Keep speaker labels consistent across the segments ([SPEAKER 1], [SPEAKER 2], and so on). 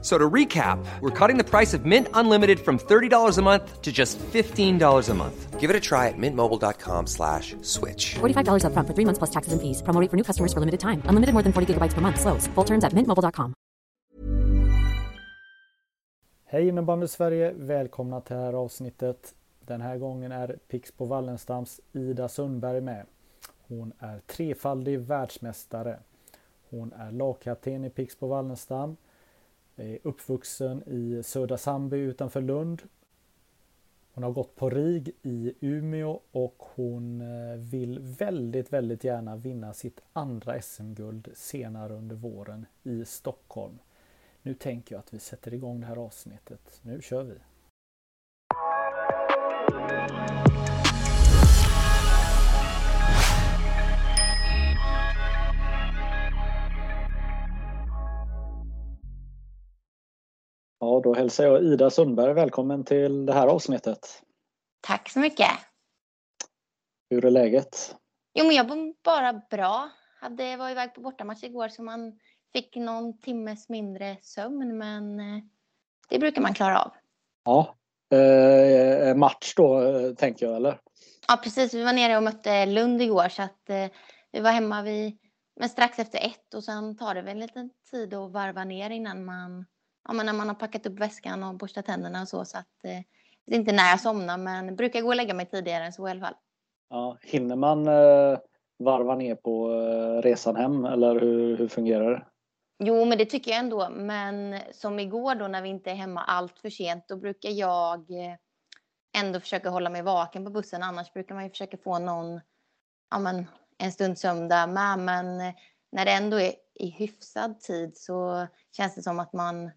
[SPEAKER 1] F- So to recap, we're cutting the price of Mint Unlimited from $30 a month to just $15 a month.
[SPEAKER 2] Give it a try at mintmobile.com slash switch.
[SPEAKER 3] $45 upfront for three months plus taxes and fees. Promo rate for new customers for limited time. Unlimited more than 40 gigabytes per month. Slows. Full terms at mintmobile.com.
[SPEAKER 4] Hej innebandy Sverige! Välkomna till det här avsnittet. Den här gången är Pixbo Wallenstams Ida Sundberg med. Hon är trefaldig världsmästare. Hon är lagkapten i Pixbo Wallenstam. Är uppvuxen i Södra Sandby utanför Lund. Hon har gått på RIG i Umeå och hon eh, vill väldigt, väldigt gärna vinna sitt andra SM-guld senare under våren i Stockholm. Nu tänker jag att vi sätter igång det här avsnittet. Nu kör vi! Ja, då hälsar jag Ida Sundberg välkommen till det här avsnittet.
[SPEAKER 5] Tack så mycket.
[SPEAKER 4] Hur är läget?
[SPEAKER 5] Jo, men jag mår bara bra. Hade var iväg på bortamatch igår så man fick någon timmes mindre sömn, men eh, det brukar man klara av.
[SPEAKER 4] Ja, eh, match då eh, tänker jag eller?
[SPEAKER 5] Ja, precis. Vi var nere och mötte Lund igår så att eh, vi var hemma vid, men strax efter ett och sen tar det väl en liten tid att varva ner innan man, ja, men när man har packat upp väskan och borstat tänderna och så. Så att eh, det är inte när jag somnar, men brukar gå och lägga mig tidigare än så i alla fall.
[SPEAKER 4] Ja, hinner man eh, varva ner på eh, resan hem eller hur, hur fungerar det?
[SPEAKER 5] Jo, men det tycker jag ändå. Men som igår då när vi inte är hemma allt för sent, då brukar jag eh, ändå försöka hålla mig vaken på bussen. Annars brukar man ju försöka få någon, ja men en stund sömn där med. Men eh, när det ändå är i hyfsad tid så känns det som att man,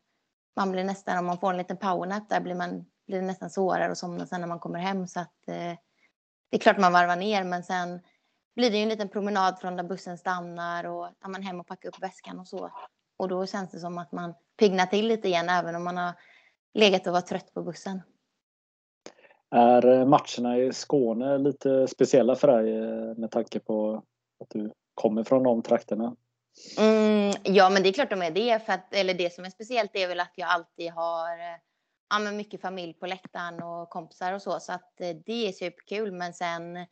[SPEAKER 5] man blir nästan, om man får en liten powernap där blir man blir det nästan svårare att somna sen när man kommer hem. Så att eh, det är klart man varvar ner, men sen blir det ju en liten promenad från där bussen stannar och tar man hem och packar upp väskan och så. Och då känns det som att man piggnar till lite igen även om man har legat och varit trött på bussen.
[SPEAKER 4] Är eh, matcherna i Skåne lite speciella för dig eh, med tanke på att du kommer från de trakterna?
[SPEAKER 5] Mm, ja, men det är klart de är det. För att, eller det som är speciellt är väl att jag alltid har eh, ja, men mycket familj på läktaren och kompisar och så. Så att eh, det är superkul. Men sen,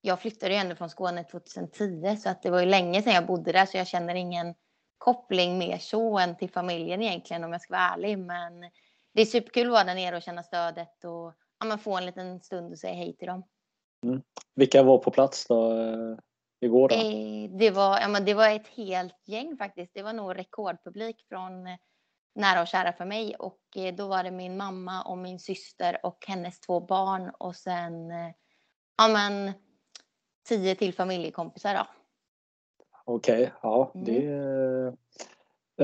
[SPEAKER 5] jag flyttade ju ändå från Skåne 2010 så att det var ju länge sedan jag bodde där så jag känner ingen koppling mer så än till familjen egentligen om jag ska vara ärlig. Men det är superkul att vara där nere och känna stödet och ja, man få en liten stund och säga hej till dem.
[SPEAKER 4] Mm. Vilka var på plats då eh, igår? Då?
[SPEAKER 5] Eh, det, var, ja, men det var ett helt gäng faktiskt. Det var nog rekordpublik från eh, nära och kära för mig. Och eh, då var det min mamma och min syster och hennes två barn och sen ja, men, tio till familjekompisar. Då.
[SPEAKER 4] Okej, okay, ja.
[SPEAKER 5] Mm.
[SPEAKER 4] Det,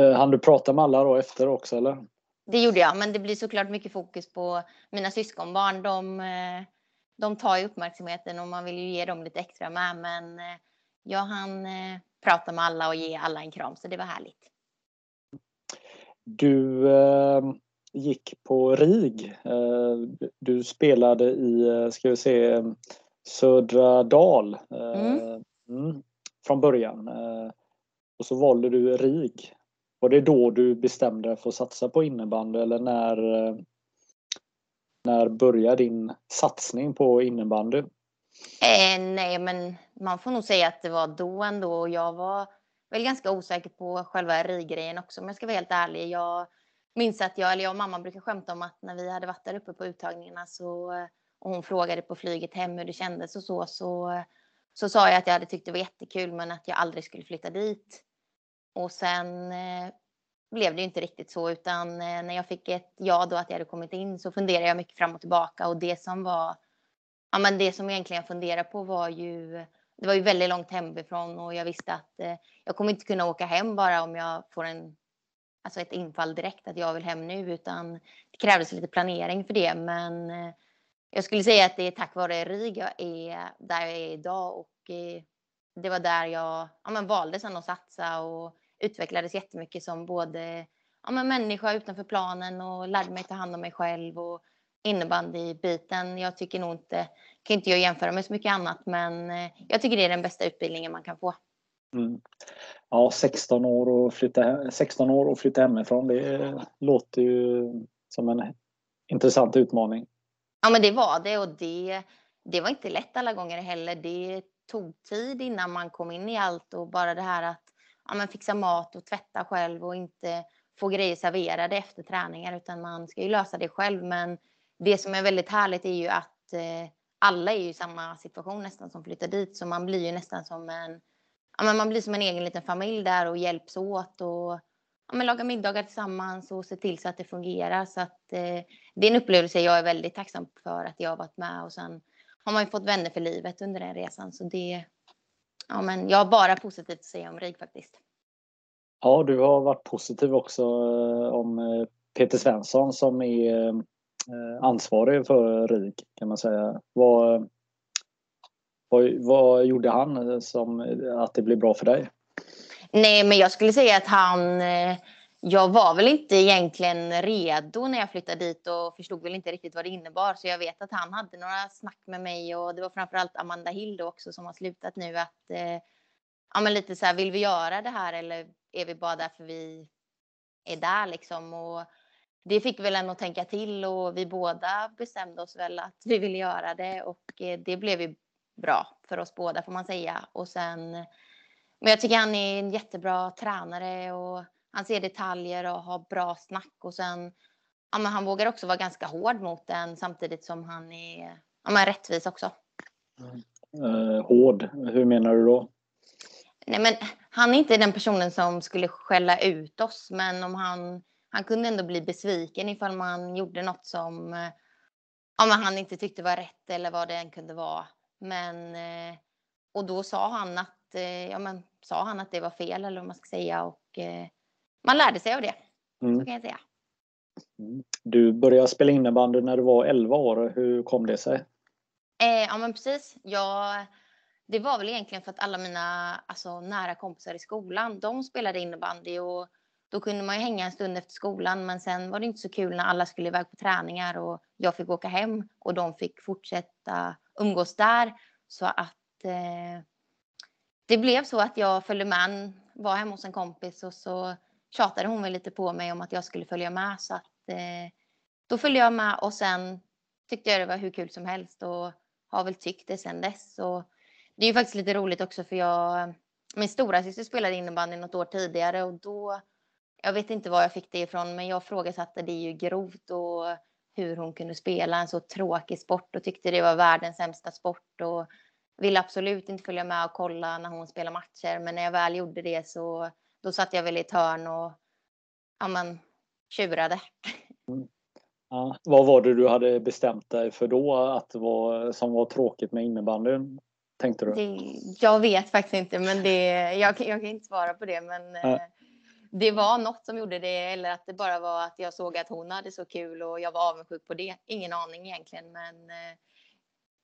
[SPEAKER 4] eh, hann du prata med alla då efter också eller?
[SPEAKER 5] Det gjorde jag, men det blir såklart mycket fokus på mina syskonbarn. De, de tar ju uppmärksamheten och man vill ju ge dem lite extra med. Men eh, jag hann eh, prata med alla och ge alla en kram, så det var härligt.
[SPEAKER 4] Du eh, gick på RIG. Du spelade i, ska vi se, Södra Dal
[SPEAKER 5] Mm.
[SPEAKER 4] mm, från början. och så valde du RIG. Var det då du bestämde dig för att satsa på innebandy eller när, när började din satsning på innebandy?
[SPEAKER 5] Eh, nej, men man får nog säga att det var då ändå. Och jag var väl ganska osäker på själva RIG-grejen också om jag ska vara helt ärlig. Jag minns att jag, eller jag och mamma brukar skämta om att när vi hade varit där uppe på uttagningarna så och hon frågade på flyget hem hur det kändes och så, så, så sa jag att jag hade tyckt det var jättekul men att jag aldrig skulle flytta dit. Och sen eh, blev det ju inte riktigt så utan eh, när jag fick ett ja då att jag hade kommit in så funderade jag mycket fram och tillbaka och det som var ja men det som egentligen jag funderade på var ju det var ju väldigt långt hemifrån och jag visste att eh, jag kommer inte kunna åka hem bara om jag får en alltså ett infall direkt att jag vill hem nu utan det krävdes lite planering för det. Men eh, jag skulle säga att det är tack vare RIG jag är där jag är idag och eh, det var där jag ja, men valde sen att satsa och utvecklades jättemycket som både ja, men människa utanför planen och lärde mig ta hand om mig själv och innebandybiten. Jag tycker nog inte, kan inte jag jämföra med så mycket annat, men eh, jag tycker det är den bästa utbildningen man kan få.
[SPEAKER 4] Mm. Ja, 16 år och flytta, 16 år och flytta hemifrån, det låter ju som en intressant utmaning.
[SPEAKER 5] Ja, men det var det och det, det var inte lätt alla gånger heller. Det tog tid innan man kom in i allt och bara det här att ja, men fixa mat och tvätta själv och inte få grejer serverade efter träningar utan man ska ju lösa det själv. Men det som är väldigt härligt är ju att eh, alla är ju i samma situation nästan som flyttar dit så man blir ju nästan som en ja, men man blir som en egen liten familj där och hjälps åt och ja, men lagar middagar tillsammans och ser till så att det fungerar. Så att, eh, det är en upplevelse jag är väldigt tacksam för att jag har varit med och sen har man ju fått vänner för livet under den resan. Så det, ja, men jag har bara positivt att säga om RIG faktiskt.
[SPEAKER 4] Ja, du har varit positiv också eh, om eh, Peter Svensson som är eh, ansvarig för RIG kan man säga. Vad, vad, vad gjorde han som att det blev bra för dig?
[SPEAKER 5] Nej, men jag skulle säga att han jag var väl inte egentligen redo när jag flyttade dit och förstod väl inte riktigt vad det innebar. Så jag vet att han hade några snack med mig och det var framförallt Amanda Hill också som har slutat nu att eh, ja, men lite så här, vill vi göra det här eller är vi bara där för vi är där liksom? Och det fick väl en att tänka till och vi båda bestämde oss väl att vi ville göra det och eh, det blev ju bra för oss båda får man säga. Och sen, men jag tycker han är en jättebra tränare och han ser detaljer och har bra snack och sen ja, men han vågar också vara ganska hård mot den samtidigt som han är ja, men rättvis också.
[SPEAKER 4] Mm. Uh, hård, hur menar du då?
[SPEAKER 5] Nej, men han är inte den personen som skulle skälla ut oss, men om han, han kunde ändå bli besviken ifall man gjorde något som ja, men han inte tyckte var rätt eller vad det än kunde vara. Men, eh, och då sa han att, eh, ja, men, sa han att det var fel eller vad man ska säga och man lärde sig av det. Mm. Så kan jag säga.
[SPEAKER 4] Mm. Du började spela innebandy när du var 11 år. Hur kom det sig?
[SPEAKER 5] Eh, ja, men precis. Jag, det var väl egentligen för att alla mina alltså, nära kompisar i skolan, de spelade innebandy och då kunde man ju hänga en stund efter skolan. Men sen var det inte så kul när alla skulle iväg på träningar och jag fick åka hem och de fick fortsätta umgås där. Så att eh, det blev så att jag följde med, var hemma hos en kompis och så tjatade hon väl lite på mig om att jag skulle följa med. Så att, eh, då följde jag med och sen tyckte jag det var hur kul som helst och har väl tyckt det sen dess. Och det är ju faktiskt lite roligt också för jag, min stora syster spelade innebandy något år tidigare och då, jag vet inte var jag fick det ifrån, men jag frågasatte det ju grovt och hur hon kunde spela en så tråkig sport och tyckte det var världens sämsta sport och ville absolut inte följa med och kolla när hon spelade matcher. Men när jag väl gjorde det så då satt jag väl i ett hörn och ja, men, tjurade.
[SPEAKER 4] Mm. Ja, vad var det du hade bestämt dig för då att var, som var tråkigt med innebandyn? Tänkte du?
[SPEAKER 5] Det, jag vet faktiskt inte, men det, jag, jag kan inte svara på det. Men ja. eh, det var något som gjorde det eller att det bara var att jag såg att hon hade så kul och jag var avundsjuk på det. Ingen aning egentligen, men eh,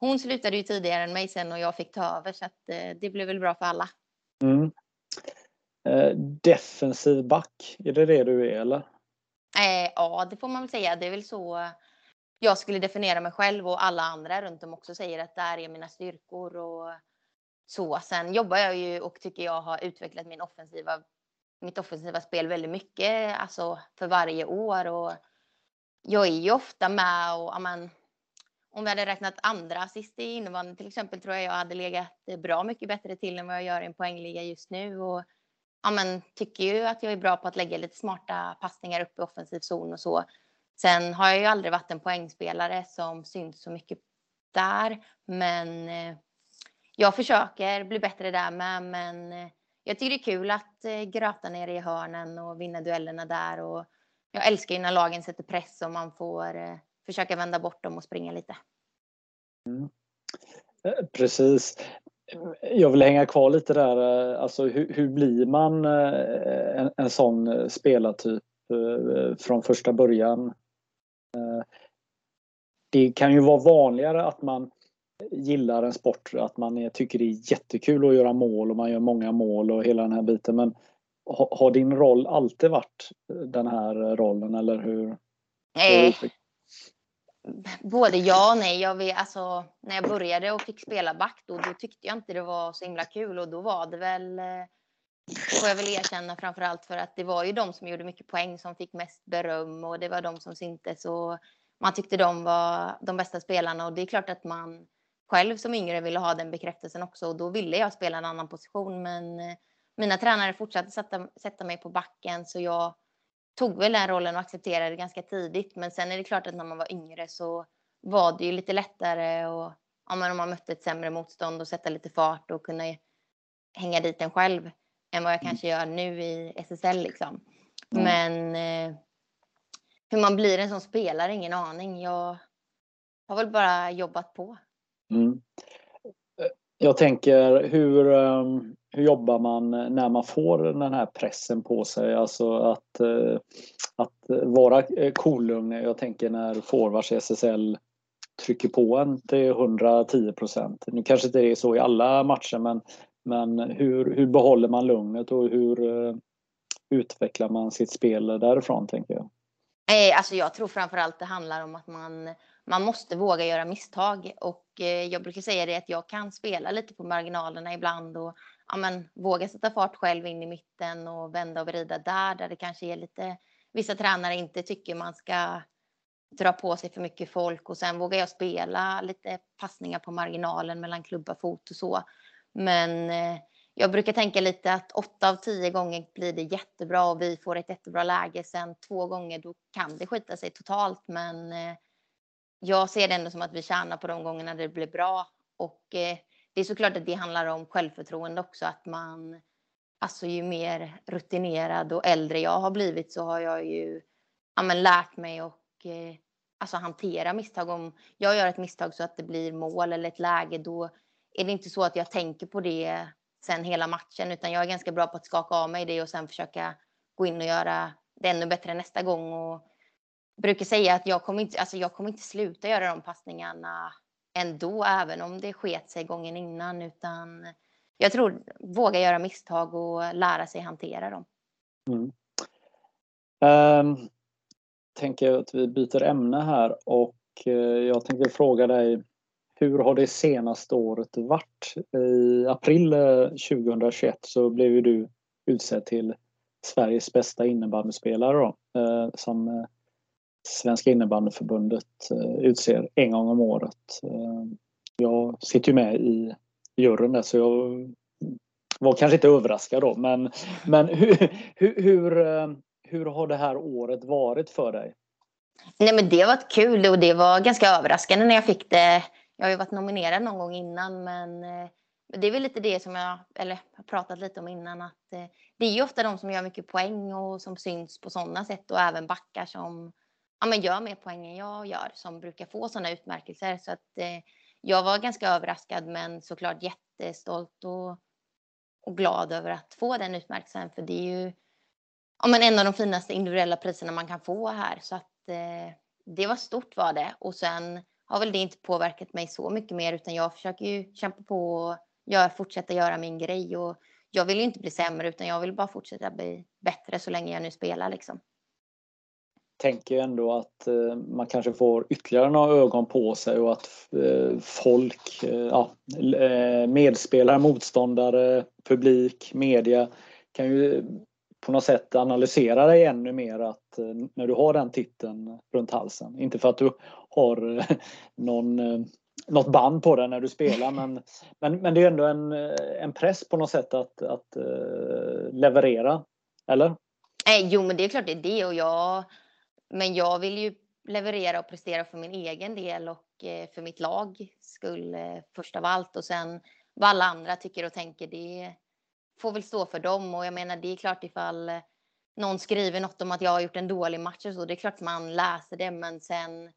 [SPEAKER 5] hon slutade ju tidigare än mig sen och jag fick ta över så att eh, det blev väl bra för alla.
[SPEAKER 4] Mm. Eh, defensiv back, är det det du är eller?
[SPEAKER 5] Eh, ja, det får man väl säga. Det är väl så jag skulle definiera mig själv och alla andra runt om också säger att där är mina styrkor och så. Sen jobbar jag ju och tycker jag har utvecklat min offensiva, mitt offensiva spel väldigt mycket, alltså för varje år och jag är ju ofta med och amen, om vi hade räknat andra assist i innebandy till exempel tror jag jag hade legat bra mycket bättre till än vad jag gör i en poängliga just nu och ja, men, tycker ju att jag är bra på att lägga lite smarta passningar upp i offensiv zon och så. Sen har jag ju aldrig varit en poängspelare som syns så mycket där, men eh, jag försöker bli bättre där med. Men eh, jag tycker det är kul att eh, gröta ner i hörnen och vinna duellerna där. Och jag älskar ju när lagen sätter press och man får försöka vända bort dem och springa lite.
[SPEAKER 4] Mm. Precis jag vill hänga kvar lite där. Eh, alltså hur, hur blir man eh, en, en sån spelartyp eh, från första början? Det kan ju vara vanligare att man gillar en sport, att man tycker det är jättekul att göra mål och man gör många mål och hela den här biten. Men har, din roll alltid varit den här rollen eller hur?
[SPEAKER 5] Eh, både ja och nej. Jag vet, alltså, när jag började och fick spela back då, då tyckte jag inte det var så himla kul. Och då var det väl eh, får jag väl erkänna framför allt för att det var ju de som gjorde mycket poäng som fick mest beröm och det var de som syntes. Och man tyckte de var de bästa spelarna. Och det är klart att man själv som yngre ville ha den bekräftelsen också. Och då ville jag spela en annan position. Men eh, mina tränare fortsatte sätta, sätta mig på backen. Så jag tog väl den rollen och accepterade det ganska tidigt men sen är det klart att när man var yngre så var det ju lite lättare och ja, men om man mötte ett sämre motstånd och sätta lite fart och kunna hänga dit en själv än vad jag mm. kanske gör nu i SSL liksom. Mm. Men eh, hur man blir en sån spelare, ingen aning. Jag har väl bara jobbat på.
[SPEAKER 4] Mm. Jag tänker hur, ehm, hur jobbar man när man får den här pressen på sig? Alltså att, eh, att vara eh, kolugn. Jag tänker när forwards i SSL trycker på en till 110 procent. Nu kanske inte det är så i alla matcher men men hur, hur behåller man lugnet och hur eh, utvecklar man sitt spel därifrån tänker jag?
[SPEAKER 5] Alltså jag tror framförallt det handlar om att man, man måste våga göra misstag och jag brukar säga det att jag kan spela lite på marginalerna ibland och ja, men, våga sätta fart själv in i mitten och vända och vrida där, där det kanske är lite vissa tränare inte tycker man ska dra på sig för mycket folk och sen vågar jag spela lite passningar på marginalen mellan klubba, fot och så. Men eh, jag brukar tänka lite att åtta av tio gånger blir det jättebra och vi får ett jättebra läge. Sen två gånger då kan det skita sig totalt. Men eh, jag ser det ändå som att vi tjänar på de gångerna det blir bra. Och eh, det är såklart att det handlar om självförtroende också. Att man, alltså ju mer rutinerad och äldre jag har blivit så har jag ju ja, men lärt mig och eh, alltså hantera misstag. Om jag gör ett misstag så att det blir mål eller ett läge då är det inte så att jag tänker på det sen hela matchen, utan jag är ganska bra på att skaka av mig det och sen försöka gå in och göra det ännu bättre nästa gång. Och brukar säga att jag kommer inte, alltså jag kommer inte sluta göra de passningarna ändå, även om det sket sig gången innan, utan jag tror våga göra misstag och lära sig hantera dem. Mm.
[SPEAKER 4] Um, tänker att vi byter ämne här och uh, jag tänkte fråga dig hur har det senaste året varit? I april eh, 2021 så blev ju du utsedd till Sveriges bästa innebandyspelare då, eh, som Svenska innebandyförbundet utser en gång om året. Jag sitter ju med i juryn där så jag var kanske inte överraskad då men, men hur, hur, hur, hur har det här året varit för dig?
[SPEAKER 5] Nej men det har varit kul och det var ganska överraskande när jag fick det jag har ju varit nominerad någon gång innan men eh, det är väl lite det som jag eller, har pratat lite om innan att eh, det är ju ofta de som gör mycket poäng och som syns på sådana sätt och även backar som ja, men gör mer poäng än jag gör som brukar få sådana utmärkelser. Så att eh, jag var ganska överraskad men såklart jättestolt och, och glad över att få den utmärkelsen för det är ju ja, men en av de finaste individuella priserna man kan få här så att eh, det var stort var det och sen har väl det inte påverkat mig så mycket mer utan jag försöker ju kämpa på och gör, fortsätta göra min grej och jag vill ju inte bli sämre utan jag vill bara fortsätta bli bättre så länge jag nu spelar liksom.
[SPEAKER 4] Tänker ändå att eh, man kanske får ytterligare några ögon på sig och att eh, folk, eh, ja, medspelare, motståndare, publik, media kan ju på något sätt analysera dig ännu mer att när du har den titeln runt halsen. Inte för att du har någon, något band på dig när du spelar men, men, men det är ändå en, en press på något sätt att, att leverera. Eller?
[SPEAKER 5] Eh, jo men det är klart det är det och jag men jag vill ju leverera och prestera för min egen del och eh, för mitt lag skull eh, först av allt. Och sen vad alla andra tycker och tänker det får väl stå för dem. Och jag menar det är klart ifall eh, någon skriver något om att jag har gjort en dålig match och så, det är klart man läser det. Men sen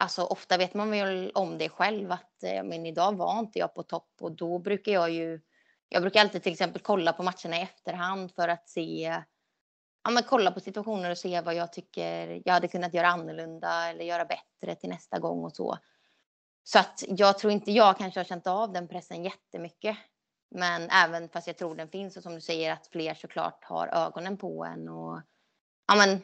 [SPEAKER 5] Alltså ofta vet man väl om det själv att men idag var inte jag på topp. Och då brukar jag ju jag brukar alltid till exempel kolla på matcherna i efterhand för att se ja, men kolla på situationer och se vad jag tycker jag hade kunnat göra annorlunda eller göra bättre till nästa gång och så. Så att jag tror inte jag kanske har känt av den pressen jättemycket Men även fast jag tror den finns och som du säger att fler såklart har ögonen på en och ja, men,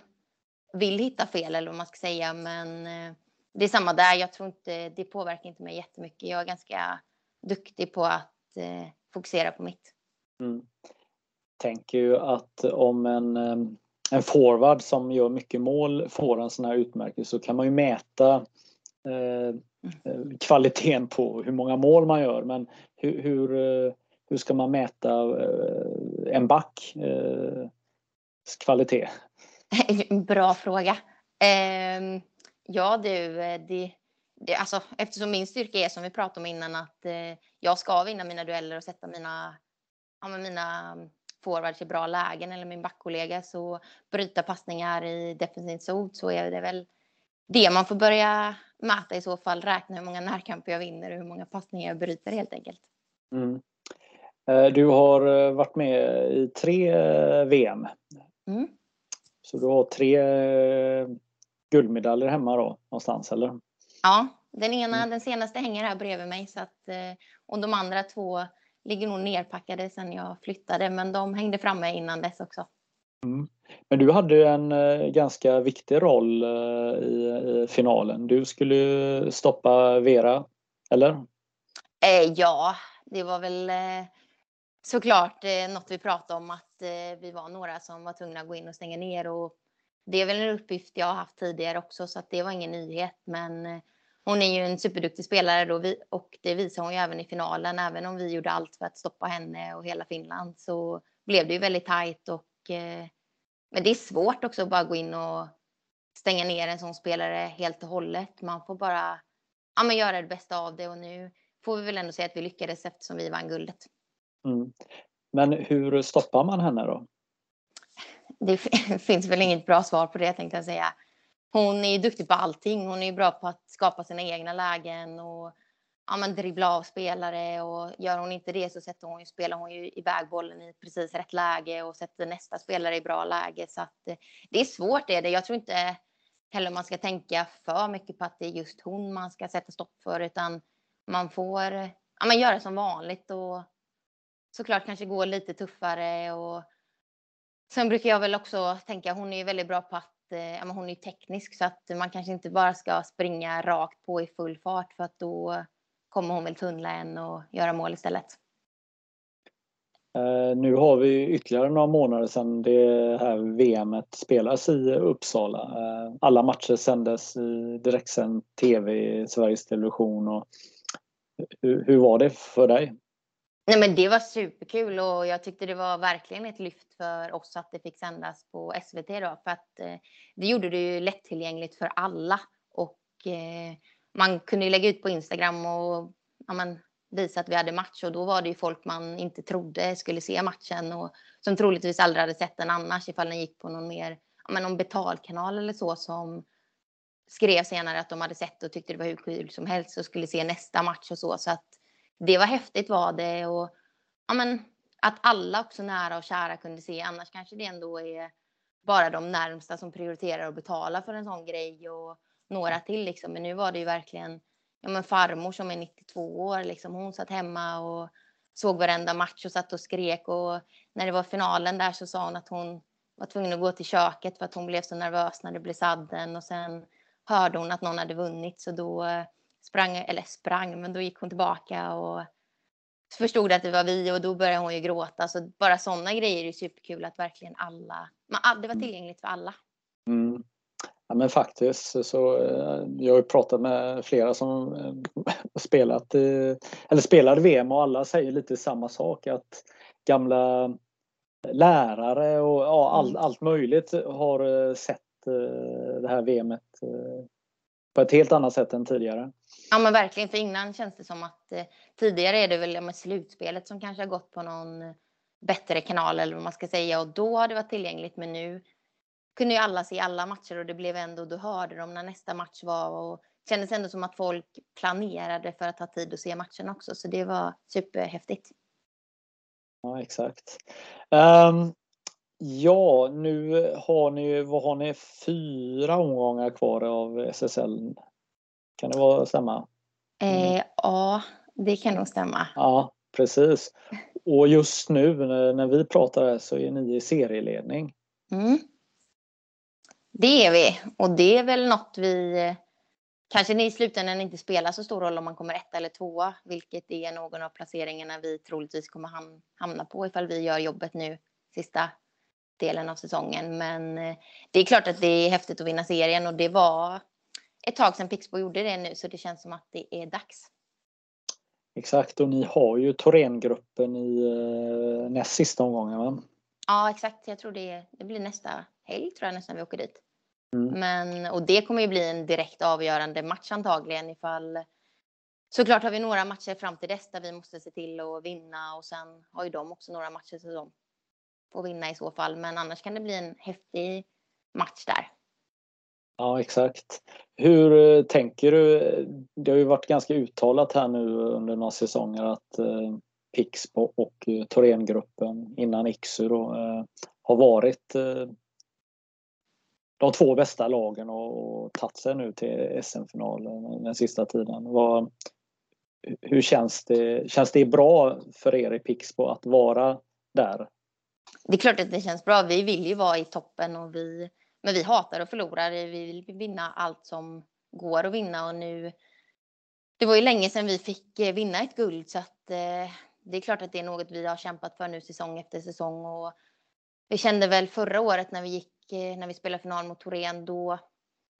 [SPEAKER 5] vill hitta fel eller vad man ska säga. Men eh, det är samma där. Jag tror inte det påverkar inte mig jättemycket. Jag är ganska duktig på att eh, fokusera på mitt.
[SPEAKER 4] Mm. Tänker ju att om en, eh, en forward som gör mycket mål får en sån här utmärkelse så kan man ju mäta eh, mm. kvaliteten på hur många mål man gör. Men hur, hur, hur ska man mäta en back kvalitet?
[SPEAKER 5] Bra fråga. Eh, ja du, det, det, alltså, eftersom min styrka är som vi pratade om innan att eh, jag ska vinna mina dueller och sätta mina, ja, mina forwards i bra lägen eller min backkollega så bryta passningar i defensiv zon så är det väl det man får börja mäta i så fall. Räkna hur många närkamper jag vinner och hur många passningar jag bryter helt enkelt. Mm.
[SPEAKER 4] Eh, du har eh, varit med i tre VM. Mm. Så du har tre eh, guldmedaljer hemma då någonstans eller?
[SPEAKER 5] Ja, den ena, mm. den senaste hänger här bredvid mig så att eh, och de andra två ligger nog nerpackade sedan jag flyttade men de hängde framme innan dess också.
[SPEAKER 4] Mm. Men du hade en eh, ganska viktig roll i, i, finalen. Du skulle stoppa Vera, eller?
[SPEAKER 5] Eh, ja, det var väl eh, såklart eh, något vi pratade om att eh, vi var några som var tvungna att gå in och stänga ner och det är väl en uppgift jag har haft tidigare också så att det var ingen nyhet men eh, hon är ju en superduktig spelare då och det visar hon ju även i finalen. Även om vi gjorde allt för att stoppa henne och hela Finland så blev det ju väldigt tajt och eh, men det är svårt också att bara gå in och stänga ner en sån spelare helt och hållet. Man får bara ja, men göra det bästa av det och nu får vi väl ändå säga att vi lyckades eftersom vi vann guldet.
[SPEAKER 4] Mm. Men hur stoppar man henne då?
[SPEAKER 5] Det finns väl inget bra svar på det tänkte jag säga. Hon är duktig på allting. Hon är bra på att skapa sina egna lägen och ja, men dribbla av spelare och gör hon inte det så sätter hon ju, spelar hon ju iväg bollen i precis rätt läge och sätter nästa spelare i bra läge. Så att eh, det är svårt är det. Jag tror inte heller man ska tänka för mycket på att det är just hon man ska sätta stopp för utan man får ja, men göra som vanligt och såklart kanske gå lite tuffare och sen brukar jag väl också tänka hon är ju väldigt bra på att eh, hon är teknisk så att man kanske inte bara ska springa rakt på i full fart för att då kommer hon väl tunnla en och göra mål istället.
[SPEAKER 4] Eh, nu har vi ytterligare några månader sedan det här VMet spelas i Uppsala. Eh, alla matcher sändes i direktsänd tv i Sveriges Television. Och eh, hur, hur var det för dig?
[SPEAKER 5] Nej, men det var superkul och jag tyckte det var verkligen ett lyft för oss att det fick sändas på SVT då för att eh, det gjorde det ju lättillgängligt för alla och eh, man kunde ju lägga ut på Instagram och ja, men, visa att vi hade match och då var det ju folk man inte trodde skulle se matchen och som troligtvis aldrig hade sett den annars ifall den gick på någon mer ja, men någon betalkanal eller så som skrev senare att de hade sett och tyckte det var hur kul som helst och skulle se nästa match och så. Så att det var häftigt var det och ja, men, att alla också nära och kära kunde se. Annars kanske det ändå är bara de närmsta som prioriterar att betala för en sån grej och några till liksom. Men nu var det ju verkligen ja, men farmor som är 92 år liksom. Hon satt hemma och såg varenda match och satt och skrek och när det var finalen där så sa hon att hon var tvungen att gå till köket för att hon blev så nervös när det blev sadden och sen hörde hon att någon hade vunnit så då sprang, eller sprang, men då gick hon tillbaka och förstod att det var vi och då började hon ju gråta. Så bara sådana grejer är superkul att verkligen alla, man, det var mm. tillgängligt för alla.
[SPEAKER 4] Mm. Ja, men faktiskt så eh, jag har ju pratat med flera som eh, spelat eller spelade VM och alla säger lite samma sak att gamla lärare och ja, all, mm. allt möjligt har eh, sett det här VMet på ett helt annat sätt än tidigare.
[SPEAKER 5] Ja men verkligen, för innan känns det som att eh, tidigare är det väl med slutspelet som kanske har gått på någon bättre kanal eller vad man ska säga och då har det varit tillgängligt men nu kunde ju alla se alla matcher och det blev ändå, du hörde dem när nästa match var och det kändes ändå som att folk planerade för att ha tid att se matchen också så det var superhäftigt.
[SPEAKER 4] Ja exakt. Um, Ja, nu har ni, vad har ni, fyra omgångar kvar av SSL? Kan det vara stämma?
[SPEAKER 5] Eh, ja, det kan nog stämma.
[SPEAKER 4] Ja, precis. och just nu när vi pratar så är ni i serieledning.
[SPEAKER 5] Mm. Det är vi och det är väl något vi kanske i slutändan inte spelar så stor roll om man kommer ett eller tvåa, vilket är någon av placeringarna vi troligtvis kommer hamna på ifall vi gör jobbet nu sista delen av säsongen. Men eh, det är klart att det är häftigt att vinna serien och det var ett tag sedan Pixbo gjorde det nu så det känns som att det är dags.
[SPEAKER 4] Exakt och ni har ju Thorengruppen i eh, näst sista omgången va?
[SPEAKER 5] Ja exakt, jag tror det, det blir nästa helg tror jag nästan vi åker dit. Mm. Men, och det kommer ju bli en direkt avgörande match antagligen ifall Såklart har vi några matcher fram till dess där vi måste se till att vinna och sen har ju de också några matcher som de och vinna i så fall. Men annars kan det bli en häftig match där.
[SPEAKER 4] Ja, exakt. Hur eh, tänker du? Det har ju varit ganska uttalat här nu under några säsonger att eh, Pixbo och eh, Thorengruppen innan Iksu då, eh, har varit eh, de två bästa lagen och, och tagit sig nu till SM-finalen den sista tiden. Vad, hur känns det? Känns det bra för er i Pixbo att vara där?
[SPEAKER 5] Det är klart att det känns bra. Vi vill ju vara i toppen och vi, men vi hatar att förlora. Vi vill vinna allt som går att vinna och nu. Det var ju länge sedan vi fick eh, vinna ett guld så att eh, det är klart att det är något vi har kämpat för nu säsong efter säsong och vi kände väl förra året när vi gick eh, när vi spelade final mot Torén då.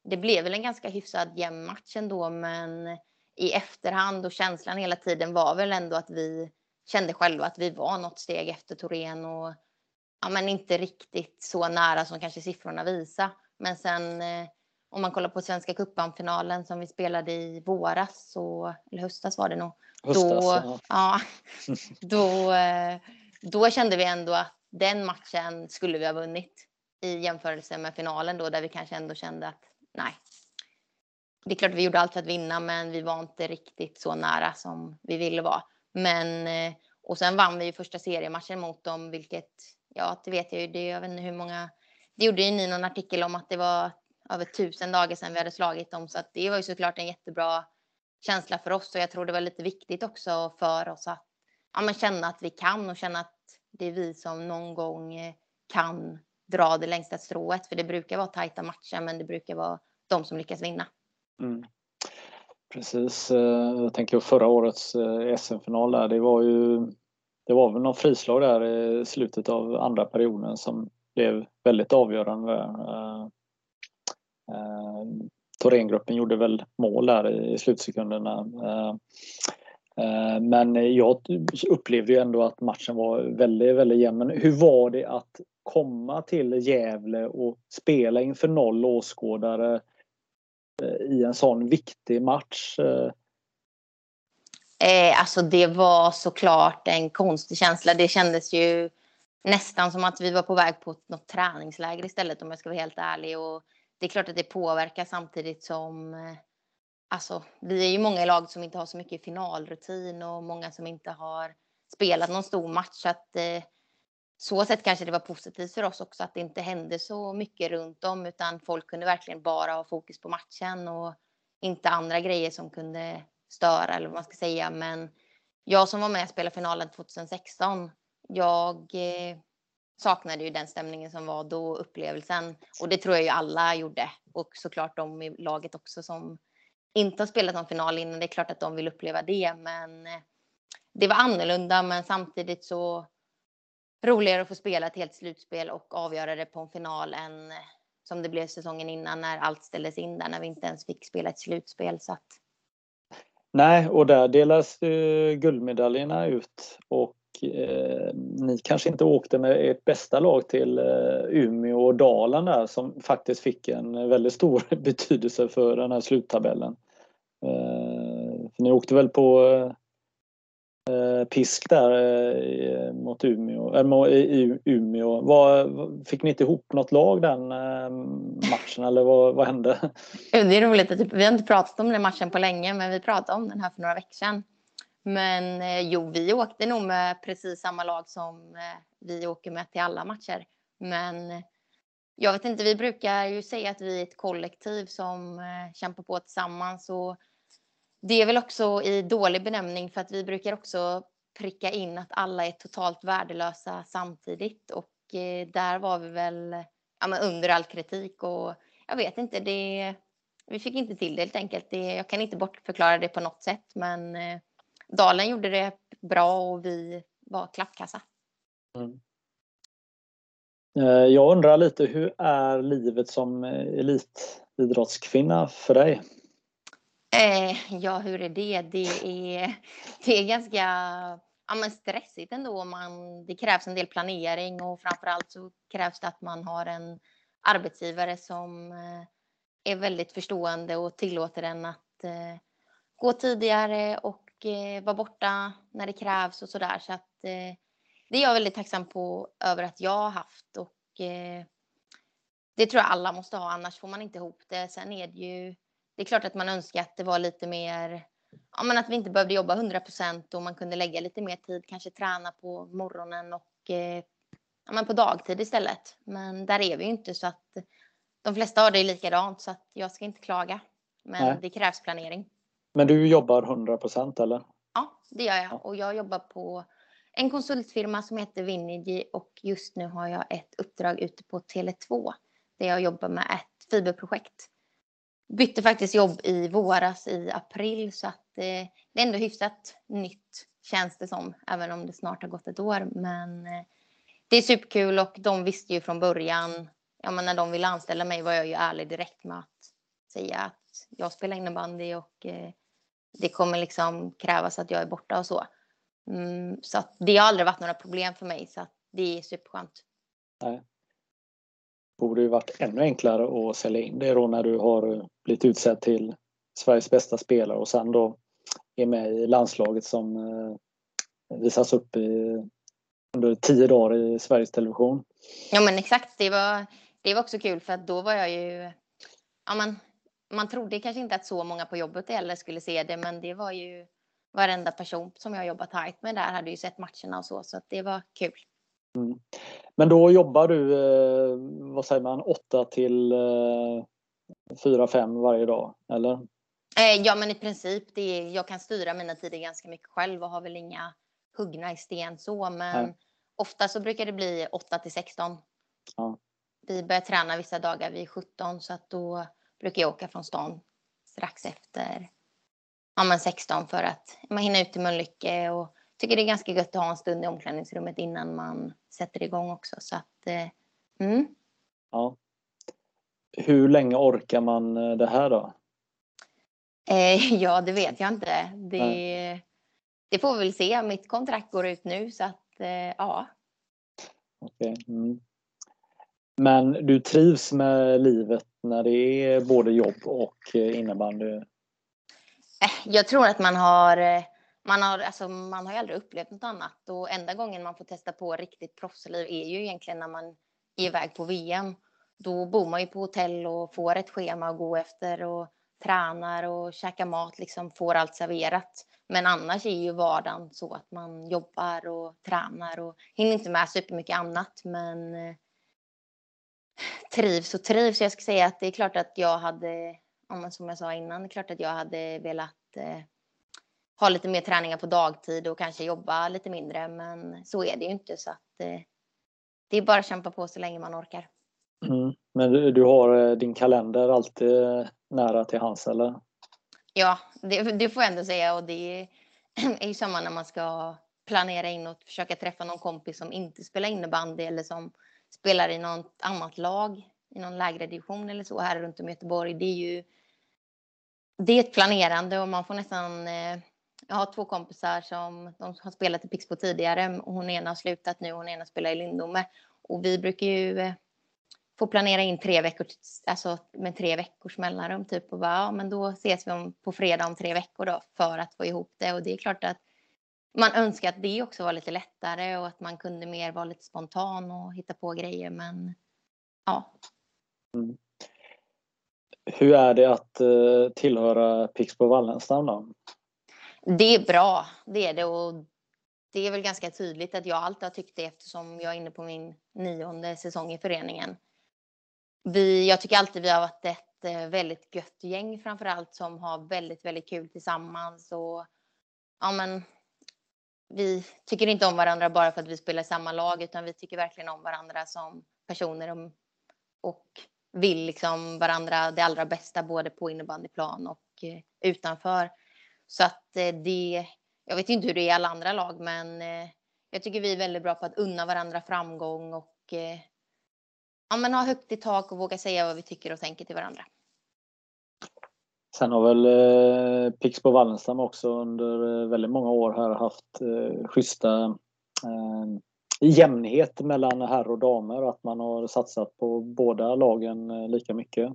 [SPEAKER 5] Det blev väl en ganska hyfsad jämn match ändå, men i efterhand och känslan hela tiden var väl ändå att vi kände själva att vi var något steg efter Torén och ja, men inte riktigt så nära som kanske siffrorna visar. Men sen eh, om man kollar på Svenska cupen-finalen som vi spelade i våras, så, eller höstas var det nog.
[SPEAKER 4] Höstas, då,
[SPEAKER 5] ja. då, eh, då kände vi ändå att den matchen skulle vi ha vunnit i jämförelse med finalen då där vi kanske ändå kände att nej. Det är klart vi gjorde allt för att vinna men vi var inte riktigt så nära som vi ville vara. Men eh, och sen vann vi ju första seriematchen mot dem vilket ja det vet jag ju. Det, jag vet inte hur många. Det gjorde ju ni någon artikel om att det var över tusen dagar sedan vi hade slagit dem så att det var ju såklart en jättebra känsla för oss och jag tror det var lite viktigt också för oss att ja, men känna att vi kan och känna att det är vi som någon gång eh, kan dra det längsta strået. För det brukar vara tajta matcher, men det brukar vara de som lyckas vinna.
[SPEAKER 4] Mm. Precis. Eh, jag tänker på förra årets eh, SM-final där. Det var ju det var väl någon frislag där i slutet av andra perioden som blev väldigt avgörande. Eh, eh, Thorengruppen gjorde väl mål där i slutsekunderna. Eh, eh, men jag upplevde ju ändå att matchen var väldigt, väldigt jämn. Men hur var det att komma till Gävle och spela inför noll åskådare i en sån viktig match?
[SPEAKER 5] Eh, alltså det var såklart en konstig känsla. Det kändes ju nästan som att vi var på väg på något träningsläger istället om jag ska vara helt ärlig. Och det är klart att det påverkar samtidigt som eh, alltså, vi är ju många i laget som inte har så mycket finalrutin och många som inte har spelat någon stor match. Så att eh, så sätt kanske det var positivt för oss också att det inte hände så mycket runt om utan folk kunde verkligen bara ha fokus på matchen och inte andra grejer som kunde störa eller vad man ska säga. Men jag som var med och spelade finalen 2016, jag eh, saknade ju den stämningen som var då, upplevelsen. Och det tror jag ju alla gjorde. Och såklart de i laget också som inte har spelat någon final innan. Det är klart att de vill uppleva det, men eh, det var annorlunda. Men samtidigt så roligare att få spela ett helt slutspel och avgöra det på en final än eh, som det blev säsongen innan när allt ställdes in där när vi inte ens fick spela ett slutspel. Så att...
[SPEAKER 4] Nej, och där delas eh, guldmedaljerna ut och eh, ni kanske inte åkte med ert bästa lag till eh, Umeå och Dalen där som faktiskt fick en väldigt stor betydelse för den här sluttabellen. Eh, för ni åkte väl på eh, pisk där eh, mot Umeå, äh, i Umeå. Var, fick ni inte ihop något lag den eh, matchen eller vad, vad hände?
[SPEAKER 5] Det är roligt att typ, vi har inte pratat om den matchen på länge men vi pratade om den här för några veckor sedan. Men eh, jo, vi åkte nog med precis samma lag som vi åker med till alla matcher. Men jag vet inte, vi brukar ju säga att vi är ett kollektiv som kämpar på tillsammans. Och det är väl också i dålig benämning för att vi brukar också pricka in att alla är totalt värdelösa samtidigt och eh, där var vi väl ja, men under all kritik och jag vet inte, det, vi fick inte till det helt enkelt. Det, jag kan inte bortförklara det på något sätt, men eh, Dalen gjorde det bra och vi var klappkassa. Mm.
[SPEAKER 4] Eh, jag undrar lite, hur är livet som elitidrottskvinna för dig?
[SPEAKER 5] Eh, ja, hur är det? Det är, det är ganska ja, men stressigt ändå. Man, det krävs en del planering och framförallt så krävs det att man har en arbetsgivare som eh, är väldigt förstående och tillåter en att eh, gå tidigare och eh, vara borta när det krävs och så där. Så att eh, det är jag väldigt tacksam på över att jag har haft och eh, det tror jag alla måste ha, annars får man inte ihop det. Sen är det ju, det är klart att man önskar att det var lite mer, ja men att vi inte behövde jobba 100 procent och man kunde lägga lite mer tid, kanske träna på morgonen och eh, ja, men på dagtid istället. Men där är vi ju inte så att de flesta har det likadant så att jag ska inte klaga. Men Nej. det krävs planering.
[SPEAKER 4] Men du jobbar 100 procent eller?
[SPEAKER 5] Ja, det gör jag och jag jobbar på en konsultfirma som heter Vinergy och just nu har jag ett uppdrag ute på Tele2 där jag jobbar med ett fiberprojekt. Bytte faktiskt jobb i våras i april så att eh, det är ändå hyfsat nytt känns det som, även om det snart har gått ett år. Men eh, det är superkul och de visste ju från början, ja men när de ville anställa mig var jag ju ärlig direkt med att säga att jag spelar innebandy och eh, det kommer liksom krävas att jag är borta och så. Mm, så att det har aldrig varit några problem för mig så att det är superskönt. Nej.
[SPEAKER 4] Borde ju varit ännu enklare att sälja in det då när du har eh, blivit utsedd till Sveriges bästa spelare och sen då är med i landslaget som eh, visas upp i, under tio dagar i Sveriges Television.
[SPEAKER 5] Ja men exakt, det var, det var också kul för att då var jag ju, ja man, man trodde kanske inte att så många på jobbet heller skulle se det men det var ju varenda person som jag jobbat tajt med där hade ju sett matcherna och så så att det var kul. Mm.
[SPEAKER 4] Men då jobbar du, eh, vad säger man, 8 till eh, 4-5 varje dag, eller?
[SPEAKER 5] Eh, ja, men i princip. Det är, jag kan styra mina tider ganska mycket själv och har väl inga huggna i sten så, men Nej. ofta så brukar det bli 8 till 16. Ja. Vi börjar träna vissa dagar vid 17 så att då brukar jag åka från stan strax efter ja, men 16 för att man hinner ut till Mölnlycke och tycker det är ganska gött att ha en stund i omklädningsrummet innan man sätter igång också. Så att, eh, mm.
[SPEAKER 4] ja. Hur länge orkar man eh, det här då?
[SPEAKER 5] Eh, ja, det vet jag inte. Det, det får vi väl se. Mitt kontrakt går ut nu så att eh, ja.
[SPEAKER 4] Okay. Mm. Men du trivs med livet när det är både jobb och eh, innebandy? Eh,
[SPEAKER 5] jag tror att man har man har, alltså, man har ju aldrig upplevt något annat och enda gången man får testa på riktigt proffsliv är ju egentligen när man är iväg på VM. Då bor man ju på hotell och får ett schema att gå efter och tränar och käkar mat, liksom får allt serverat. Men annars är ju vardagen så att man jobbar och tränar och hinner inte med supermycket annat. Men eh, trivs och trivs. Jag ska säga att det är klart att jag hade, som jag sa innan, det är klart att jag hade velat eh, ha lite mer träningar på dagtid och kanske jobba lite mindre. Men så är det ju inte så att eh, det är bara att kämpa på så länge man orkar.
[SPEAKER 4] Mm. Men du, du, har eh, din kalender alltid nära till hands eller?
[SPEAKER 5] Ja, det, det får jag ändå säga och det är ju samma när man ska planera in och försöka träffa någon kompis som inte spelar innebandy eller som spelar i något annat lag i någon lägre division eller så här runt om Göteborg. Det är ju det är ett planerande och man får nästan eh, jag har två kompisar som de har spelat i Pixbo tidigare. Hon ena har slutat nu, och hon ena spelar i Lindome. Och vi brukar ju eh, få planera in tre veckor, alltså med tre veckors mellanrum typ. Och bara, ja, men då ses vi om, på fredag om tre veckor då för att få ihop det. Och det är klart att man önskar att det också var lite lättare och att man kunde mer vara lite spontan och hitta på grejer. Men ja. Mm.
[SPEAKER 4] Hur är det att eh, tillhöra Pixbo Wallenstam då?
[SPEAKER 5] Det är bra, det är det. Och det är väl ganska tydligt att jag alltid har tyckt det eftersom jag är inne på min nionde säsong i föreningen. Vi, jag tycker alltid vi har varit ett eh, väldigt gött gäng framför allt som har väldigt, väldigt kul tillsammans och ja men vi tycker inte om varandra bara för att vi spelar i samma lag utan vi tycker verkligen om varandra som personer och, och vill liksom varandra det allra bästa både på innebandyplan och eh, utanför. Så att eh, det, jag vet inte hur det är i alla andra lag men eh, jag tycker vi är väldigt bra på att unna varandra framgång och ja, men ha högt i tak och våga säga vad vi tycker och tänker till varandra.
[SPEAKER 4] Sen har väl eh, Pixbo Wallenstam också under eh, väldigt många år här haft eh, schyssta eh, jämnhet mellan herr och damer. Att man har satsat på båda lagen eh, lika mycket.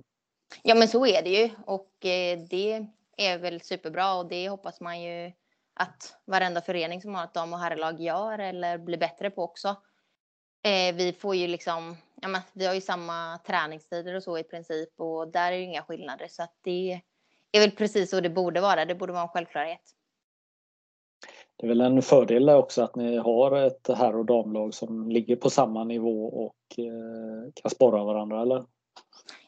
[SPEAKER 5] Ja men så är det ju och eh, det är väl superbra och det hoppas man ju att varenda förening som har ett dam och herrlag gör eller blir bättre på också. Eh, vi får ju liksom, ja men vi har ju samma träningstider och så i princip och där är ju inga skillnader så att det är väl precis så det borde vara. Det borde vara en självklarhet.
[SPEAKER 4] Det är väl en fördel också att ni har ett herr och damlag som ligger på samma nivå och eh, kan sporra varandra, eller?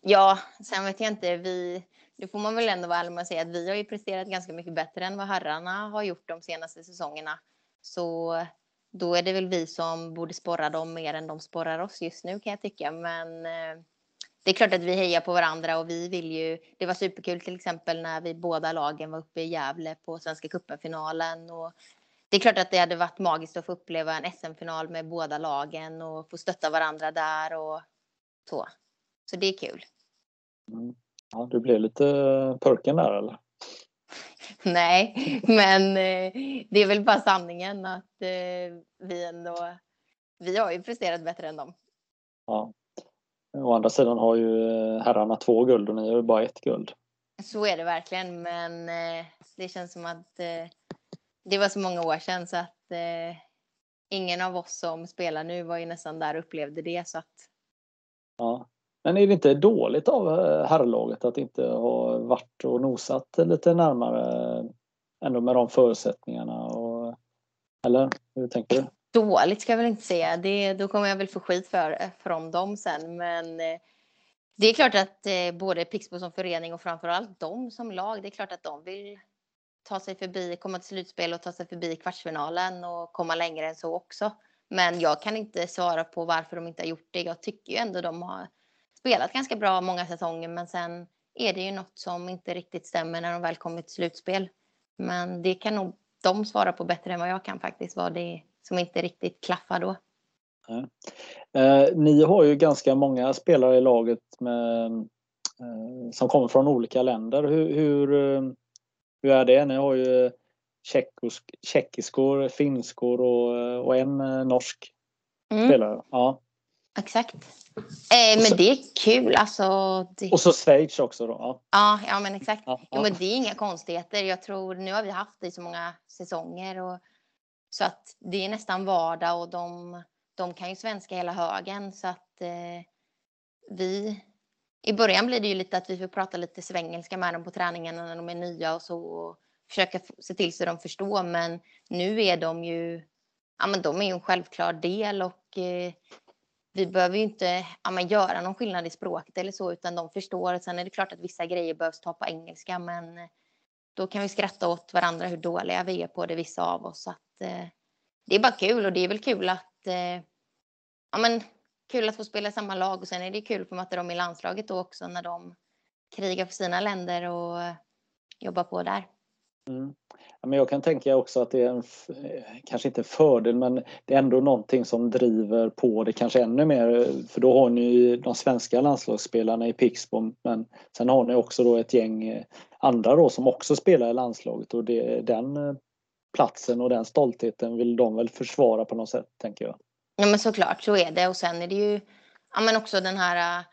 [SPEAKER 5] Ja, sen vet jag inte. Vi, det får man väl ändå vara ärlig med att säga att vi har ju presterat ganska mycket bättre än vad herrarna har gjort de senaste säsongerna. Så då är det väl vi som borde sporra dem mer än de sporrar oss just nu kan jag tycka. Men eh, det är klart att vi hejar på varandra och vi vill ju. Det var superkul till exempel när vi båda lagen var uppe i Gävle på Svenska cupen-finalen och det är klart att det hade varit magiskt att få uppleva en SM-final med båda lagen och få stötta varandra där och så. Så det är kul.
[SPEAKER 4] Mm. Ja, du blev lite purken där eller?
[SPEAKER 5] Nej, men eh, det är väl bara sanningen att eh, vi ändå. Vi har ju presterat bättre än dem.
[SPEAKER 4] Ja, Å andra sidan har ju eh, herrarna två guld och ni har ju bara ett guld.
[SPEAKER 5] Så är det verkligen, men det känns som att det var så många år sedan så att ingen av oss som spelar nu var ju nästan där och upplevde det. Så att...
[SPEAKER 4] Ja. Men är det inte dåligt av eh, herrlaget att inte ha varit och nosat lite närmare eh, ändå med de förutsättningarna? Och, eller hur tänker du?
[SPEAKER 5] dåligt ska jag väl inte säga. Det, då kommer jag väl få skit för, eh, från dem sen. Men det är klart att både Pixbo som förening och framförallt de som lag, det är klart att de vill ta sig förbi, komma till slutspel och ta sig förbi kvartsfinalen och komma längre än så också. Men jag kan inte svara på varför de inte har gjort det. Jag tycker ju ändå de har spelat ganska bra många säsonger, men sen är det ju något som inte riktigt stämmer när de väl kommer till slutspel. Men det kan nog de svara på bättre än vad jag kan faktiskt, vad det som inte riktigt klaffar då.
[SPEAKER 4] Eh, ni har ju ganska många spelare i laget med, eh, som kommer från olika länder. Hur, hur, eh, hur är det? Ni har ju tjeckiskor, finskor och, och en norsk mm. spelare. Ja.
[SPEAKER 5] Exakt. Eh, men så, det är kul. Alltså, det...
[SPEAKER 4] Och så Schweiz också då? Ja,
[SPEAKER 5] ja, ja men exakt. Ja, ja. Jo, men det är inga konstigheter. Jag tror, nu har vi haft det i så många säsonger och så att det är nästan vardag och de, de kan ju svenska hela högen så att eh, vi i början blir det ju lite att vi får prata lite svengelska med dem på träningarna när de är nya och så och försöka se till så de förstår. Men nu är de ju, ja men de är ju en självklar del och eh, vi behöver ju inte ja, men göra någon skillnad i språket eller så utan de förstår. Sen är det klart att vissa grejer behövs ta på engelska men eh, då kan vi skratta åt varandra hur dåliga vi är på det, vissa av oss. Att, eh, det är bara kul och det är väl kul att eh, ja, men, kul att få spela i samma lag och sen är det kul att få möta dem i landslaget då också när de krigar för sina länder och eh, jobbar på där.
[SPEAKER 4] Mm. Men jag kan tänka också att det är en, eh, kanske inte en fördel men det är ändå någonting som driver på det kanske ännu mer för då har ni de svenska landslagsspelarna i Pixbo men sen har ni också då ett gäng eh, andra då som också spelar i landslaget och det, den eh, platsen och den stoltheten vill de väl försvara på något sätt tänker jag.
[SPEAKER 5] Ja men såklart så är det och sen är det ju ja, men också den här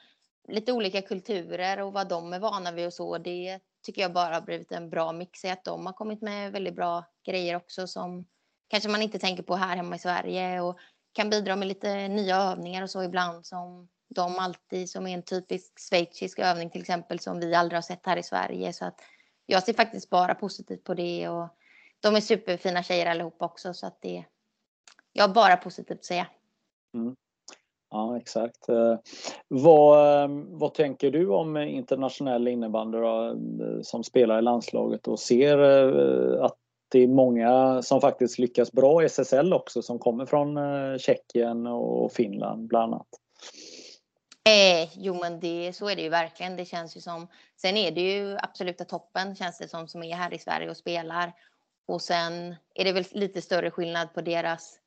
[SPEAKER 5] lite olika kulturer och vad de är vana vid och så. Det tycker jag bara har blivit en bra mix i att de har kommit med väldigt bra grejer också som kanske man inte tänker på här hemma i Sverige och kan bidra med lite nya övningar och så ibland som de alltid som är en typisk schweizisk övning till exempel som vi aldrig har sett här i Sverige så att jag ser faktiskt bara positivt på det och de är superfina tjejer allihopa också så att det jag har bara positivt att säga.
[SPEAKER 4] Mm. Ja, exakt. Eh, vad, eh, vad tänker du om internationell innebandy då, eh, som spelar i landslaget och ser att det är många som faktiskt lyckas bra i SSL också som kommer från Tjeckien och Finland bland annat.
[SPEAKER 5] Eh, jo, men det, så är det ju verkligen. Det känns ju som. Sen är det ju absoluta toppen känns det som som är här i Sverige och spelar. Och sen är det väl lite större skillnad på deras,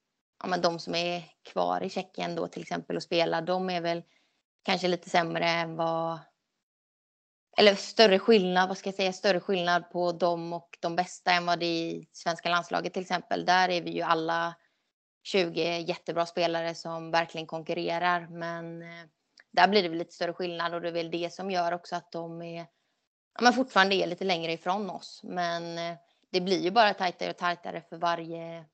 [SPEAKER 5] ja, men de som är kvar i Tjeckien då till exempel och spelar. De är väl kanske lite sämre än vad eller större skillnad, vad ska jag säga, större skillnad på dem och de bästa än vad det är i svenska landslaget till exempel. Där är vi ju alla 20 jättebra spelare som verkligen konkurrerar, men eh, där blir det väl lite större skillnad och det är väl det som gör också att de är, ja, men fortfarande är lite längre ifrån oss. Men eh, det blir ju bara tajtare och tajtare för varje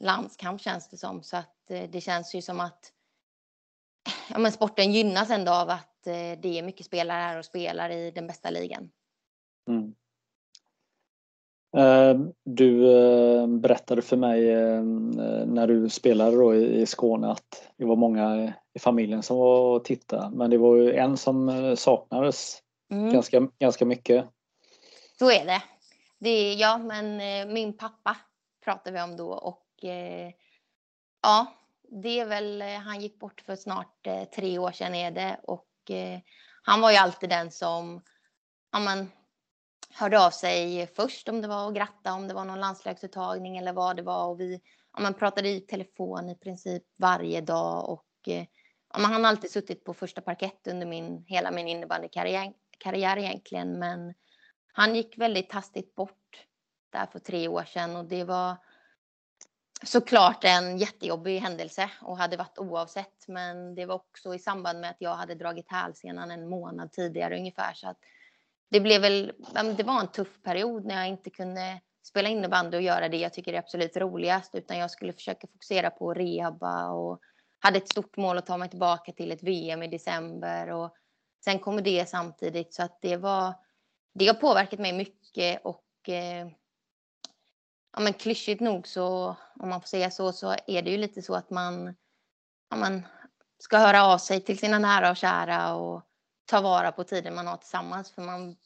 [SPEAKER 5] landskamp känns det som, så att eh, det känns ju som att ja, men sporten gynnas ändå av att eh, det är mycket spelare här och spelar i den bästa ligan. Mm.
[SPEAKER 4] Eh, du eh, berättade för mig när du spelade då i Skåne att det var många i familjen som var och tittade men det var ju en som saknades mm. ganska, ganska mycket.
[SPEAKER 5] Så är det. det. Ja, men min pappa pratar vi om då och ja, det är väl, eh, han gick bort för snart eh, tre år sedan är det. Och eh, han var ju alltid den som ja, man, hörde av sig först om det var att gratta, om det var någon landslagsuttagning eller vad det var. Och vi ja, man pratade i telefon i princip varje dag. Och eh, ja, man, han har alltid suttit på första parkett under min, hela min innebandykarriär karriär egentligen. Men han gick väldigt hastigt bort där för tre år sedan. Och det var såklart en jättejobbig händelse och hade varit oavsett. Men det var också i samband med att jag hade dragit hälsenan en månad tidigare ungefär. Så att det blev väl, det var en tuff period när jag inte kunde spela innebandy och göra det jag tycker är absolut roligast. Utan jag skulle försöka fokusera på rehaba och hade ett stort mål att ta mig tillbaka till ett VM i december. Och sen kom det samtidigt så att det var, det har påverkat mig mycket och eh, ja, men klyschigt nog så, om man får säga så, så är det ju lite så att man, ja, man ska höra av sig till sina nära och kära och ta vara på tiden man har tillsammans. För man,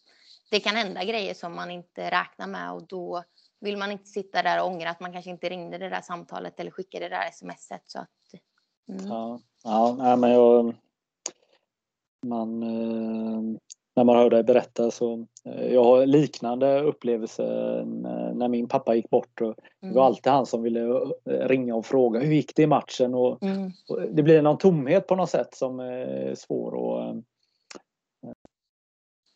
[SPEAKER 5] det kan hända grejer som man inte räknar med och då vill man inte sitta där och ångra att man kanske inte ringde det där samtalet eller skickade det där smset. Så att,
[SPEAKER 4] mm. Ja, ja men jag, man, eh, när man hör dig berätta så eh, jag har liknande upplevelser eh, när min pappa gick bort. Och Det var mm. alltid han som ville eh, ringa och fråga hur gick det i matchen och, mm. och det blir någon tomhet på något sätt som är svår att eh,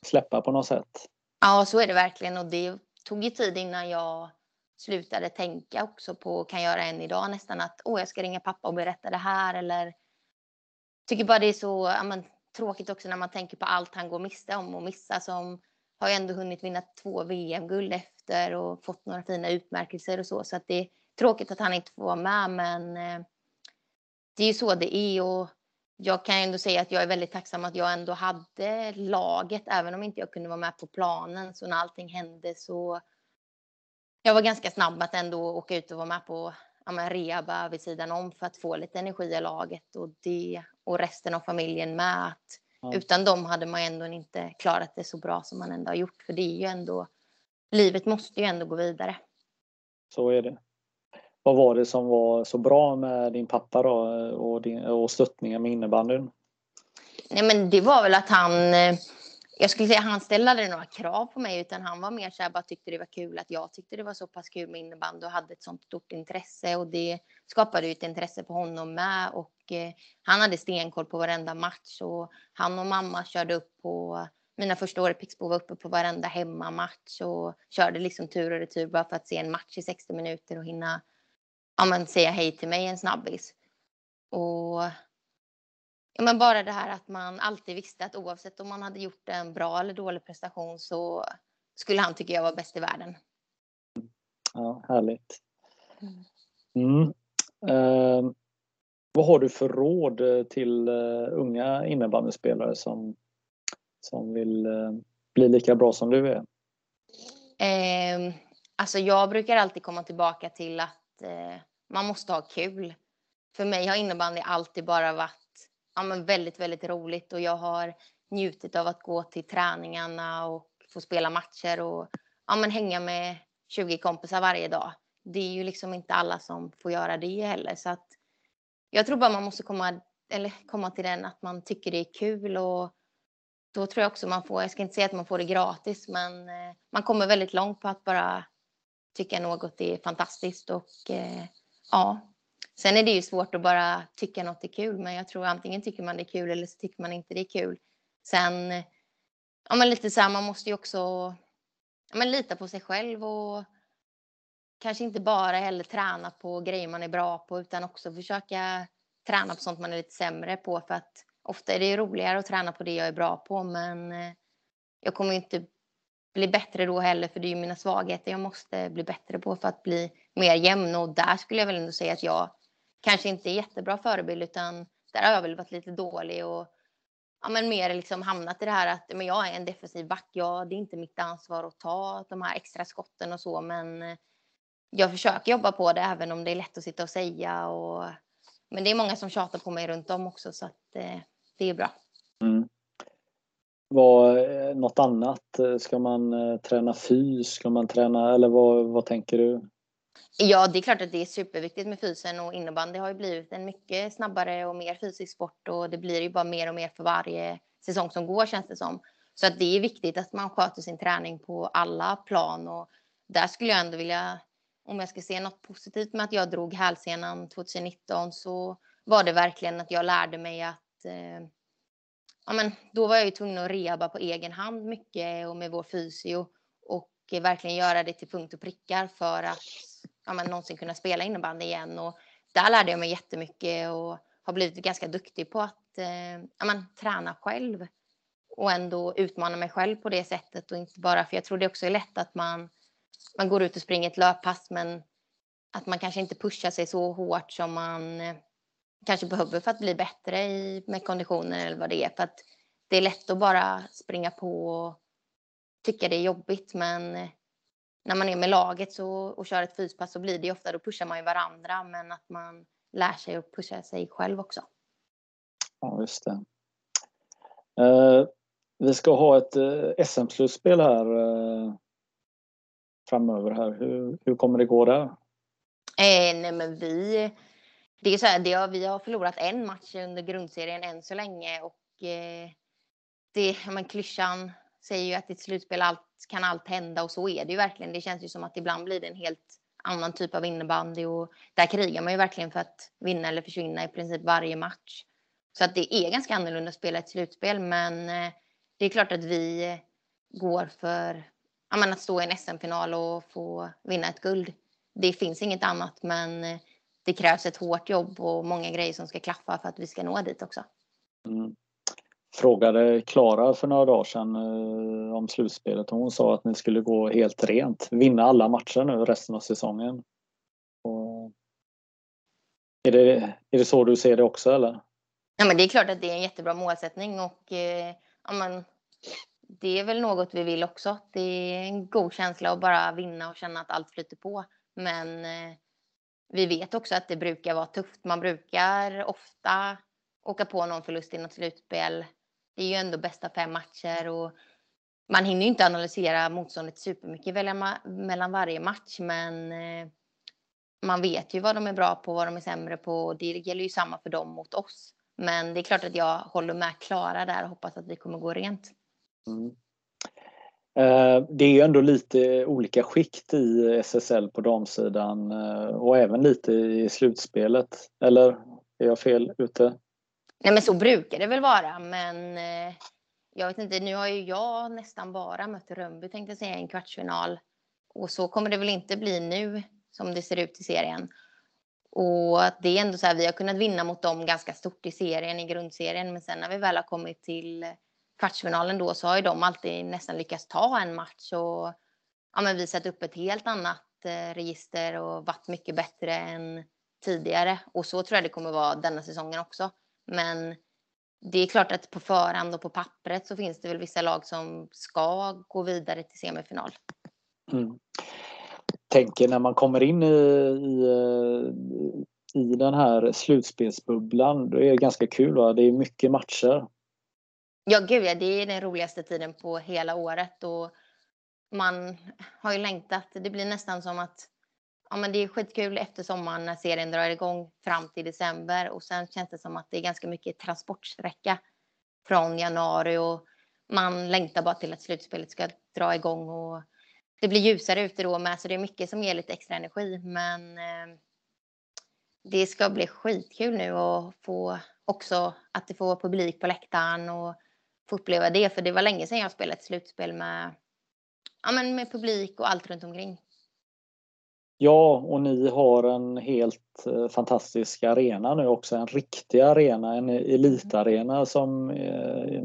[SPEAKER 4] släppa på något sätt.
[SPEAKER 5] Ja, så är det verkligen och det tog ju tid innan jag slutade tänka också på, kan göra än idag nästan att åh, jag ska ringa pappa och berätta det här eller tycker bara det är så, ja, men, tråkigt också när man tänker på allt han går miste om och missa som har ju ändå hunnit vinna två VM-guld efter och fått några fina utmärkelser och så. Så att det är tråkigt att han inte får vara med, men eh, det är ju så det är och jag kan ändå säga att jag är väldigt tacksam att jag ändå hade laget, även om inte jag kunde vara med på planen. Så när allting hände så jag var ganska snabb att ändå åka ut och vara med på ja, men rehaba vid sidan om för att få lite energi i laget och det och resten av familjen med. Att ja. Utan dem hade man ändå inte klarat det så bra som man ändå har gjort. För det är ju ändå, livet måste ju ändå gå vidare.
[SPEAKER 4] Så är det. Vad var det som var så bra med din pappa då och, din, och stöttningen med innebandyn?
[SPEAKER 5] Nej men det var väl att han eh, jag skulle säga han ställde aldrig några krav på mig utan han var mer så här bara tyckte det var kul att jag tyckte det var så pass kul med innebandy och hade ett sånt stort intresse och det skapade ju ett intresse på honom med och eh, han hade stenkoll på varenda match och han och mamma körde upp på mina första år i Pixbo var uppe på varenda hemmamatch och körde liksom tur och retur bara för att se en match i 60 minuter och hinna ja, men, säga hej till mig en snabbis. Och Ja, men bara det här att man alltid visste att oavsett om man hade gjort en bra eller dålig prestation så skulle han tycka jag var bäst i världen.
[SPEAKER 4] Ja, härligt. Mm. Eh, vad har du för råd eh, till uh, unga innebandyspelare som, som vill eh, bli lika bra som du är?
[SPEAKER 5] Eh, alltså jag brukar alltid komma tillbaka till att eh, man måste ha kul. För mig har innebandy alltid bara varit ja, men väldigt, väldigt roligt och jag har njutit av att gå till träningarna och få spela matcher och ja, men hänga med 20 kompisar varje dag. Det är ju liksom inte alla som får göra det heller. Så att jag tror bara man måste komma, eller komma till den att man tycker det är kul och då tror jag också man får, jag ska inte säga att man får det gratis, men eh, man kommer väldigt långt på att bara tycka något är fantastiskt och eh, ja. Sen är det ju svårt att bara tycka något är kul, men jag tror antingen tycker man det är kul eller så tycker man inte det är kul. Sen, ja men lite så här, man måste ju också ja, men lita på sig själv och kanske inte bara heller träna på grejer man är bra på utan också försöka träna på sånt man är lite sämre på för att ofta är det roligare att träna på det jag är bra på men eh, jag kommer inte bli bättre då heller för det är ju mina svagheter jag måste bli bättre på för att bli mer jämn och där skulle jag väl ändå säga att jag kanske inte är jättebra förebild utan där har jag väl varit lite dålig och ja, men mer liksom hamnat i det här att men jag är en defensiv back. Ja, det är inte mitt ansvar att ta de här extra skotten och så, men eh, jag försöker jobba på det även om det är lätt att sitta och säga. Och, men det är många som tjatar på mig runt om också så att eh, det är bra. Mm.
[SPEAKER 4] Vad, eh, något annat? Ska man eh, träna fys? Ska man träna, eller vad, vad tänker du?
[SPEAKER 5] Ja, det är klart att det är superviktigt med fysen och innebandy har ju blivit en mycket snabbare och mer fysisk sport och det blir ju bara mer och mer för varje säsong som går känns det som. Så att det är viktigt att man sköter sin träning på alla plan och där skulle jag ändå vilja, om jag ska se något positivt med att jag drog hälsenan 2019 så var det verkligen att jag lärde mig att eh, ja, men då var jag ju tvungen att rehabba på egen hand mycket och med vår fysio och verkligen göra det till punkt och prickar för att ja, men, någonsin kunna spela innebandy igen. Och där lärde jag mig jättemycket och har blivit ganska duktig på att eh, ja, men, träna själv och ändå utmana mig själv på det sättet och inte bara för jag tror det också är lätt att man man går ut och springer ett löppass men att man kanske inte pushar sig så hårt som man eh, kanske behöver för att bli bättre i, med konditionen eller vad det är. För att det är lätt att bara springa på och tycka det är jobbigt men eh, när man är med laget så, och kör ett fyspass så blir det ofta, då pushar man ju varandra men att man lär sig att pusha sig själv också.
[SPEAKER 4] Ja, just det. Uh, vi ska ha ett uh, SM-slutspel här uh, framöver. Här. Hur, hur kommer det gå där?
[SPEAKER 5] Eh, nej men vi, det är så här, det har, vi har förlorat en match under grundserien än så länge och eh, det, men klyschan säger ju att i ett slutspel allt, kan allt hända och så är det ju verkligen. Det känns ju som att ibland blir det en helt annan typ av innebandy och där krigar man ju verkligen för att vinna eller försvinna i princip varje match. Så att det är ganska annorlunda att spela ett slutspel men eh, det är klart att vi går för menar, att stå i en SM-final och få vinna ett guld. Det finns inget annat men eh, det krävs ett hårt jobb och många grejer som ska klaffa för att vi ska nå dit också. Mm
[SPEAKER 4] frågade Klara för några dagar sedan eh, om slutspelet och hon sa att ni skulle gå helt rent. Vinna alla matcher nu resten av säsongen. Och är, det, är det så du ser det också eller?
[SPEAKER 5] Ja, men det är klart att det är en jättebra målsättning och eh, ja, men, det är väl något vi vill också. Det är en god känsla att bara vinna och känna att allt flyter på. Men eh, vi vet också att det brukar vara tufft. Man brukar ofta åka på någon förlust i något slutspel det är ju ändå bästa fem matcher och man hinner ju inte analysera motståndet supermycket mellan varje match, men eh, man vet ju vad de är bra på, vad de är sämre på. Det gäller ju samma för dem mot oss. Men det är klart att jag håller med Klara där och hoppas att vi kommer gå rent. Mm.
[SPEAKER 4] Eh, det är ju ändå lite olika skikt i SSL på damsidan eh, och även lite i slutspelet. Eller är jag fel ute?
[SPEAKER 5] Nej men så brukar det väl vara men eh, jag vet inte, nu har ju jag nästan bara mött Rönnby tänkte jag säga i en kvartsfinal. Och så kommer det väl inte bli nu som det ser ut i serien. Och det är ändå så här, vi har kunnat vinna mot dem ganska stort i serien, i grundserien. Men sen när vi väl har kommit till kvartsfinalen då så har ju de alltid nästan lyckats ta en match och ja, men visat upp ett helt annat eh, register och varit mycket bättre än tidigare. Och så tror jag det kommer vara denna säsongen också. Men det är klart att på förhand och på pappret så finns det väl vissa lag som ska gå vidare till semifinal. Mm.
[SPEAKER 4] Tänker när man kommer in i, i, eh, i den här slutspelsbubblan, då är det ganska kul. Va? Det är mycket matcher.
[SPEAKER 5] Ja, gud ja, det är den roligaste tiden på hela året. Och man har ju längtat. Det blir nästan som att ja, men det är skitkul efter sommaren när serien drar igång fram till december och sen känns det som att det är ganska mycket transportsträcka från januari och man längtar bara till att slutspelet ska dra igång och det blir ljusare ute då med så det är mycket som ger lite extra energi men eh, det ska bli skitkul nu och få också att det får publik på läktaren och få uppleva det för det var länge sedan jag spelade ett slutspel med, ja, men med publik och allt runt omkring.
[SPEAKER 4] Ja, och ni har en helt eh, fantastisk arena nu också. En riktig arena, en elitarena som eh,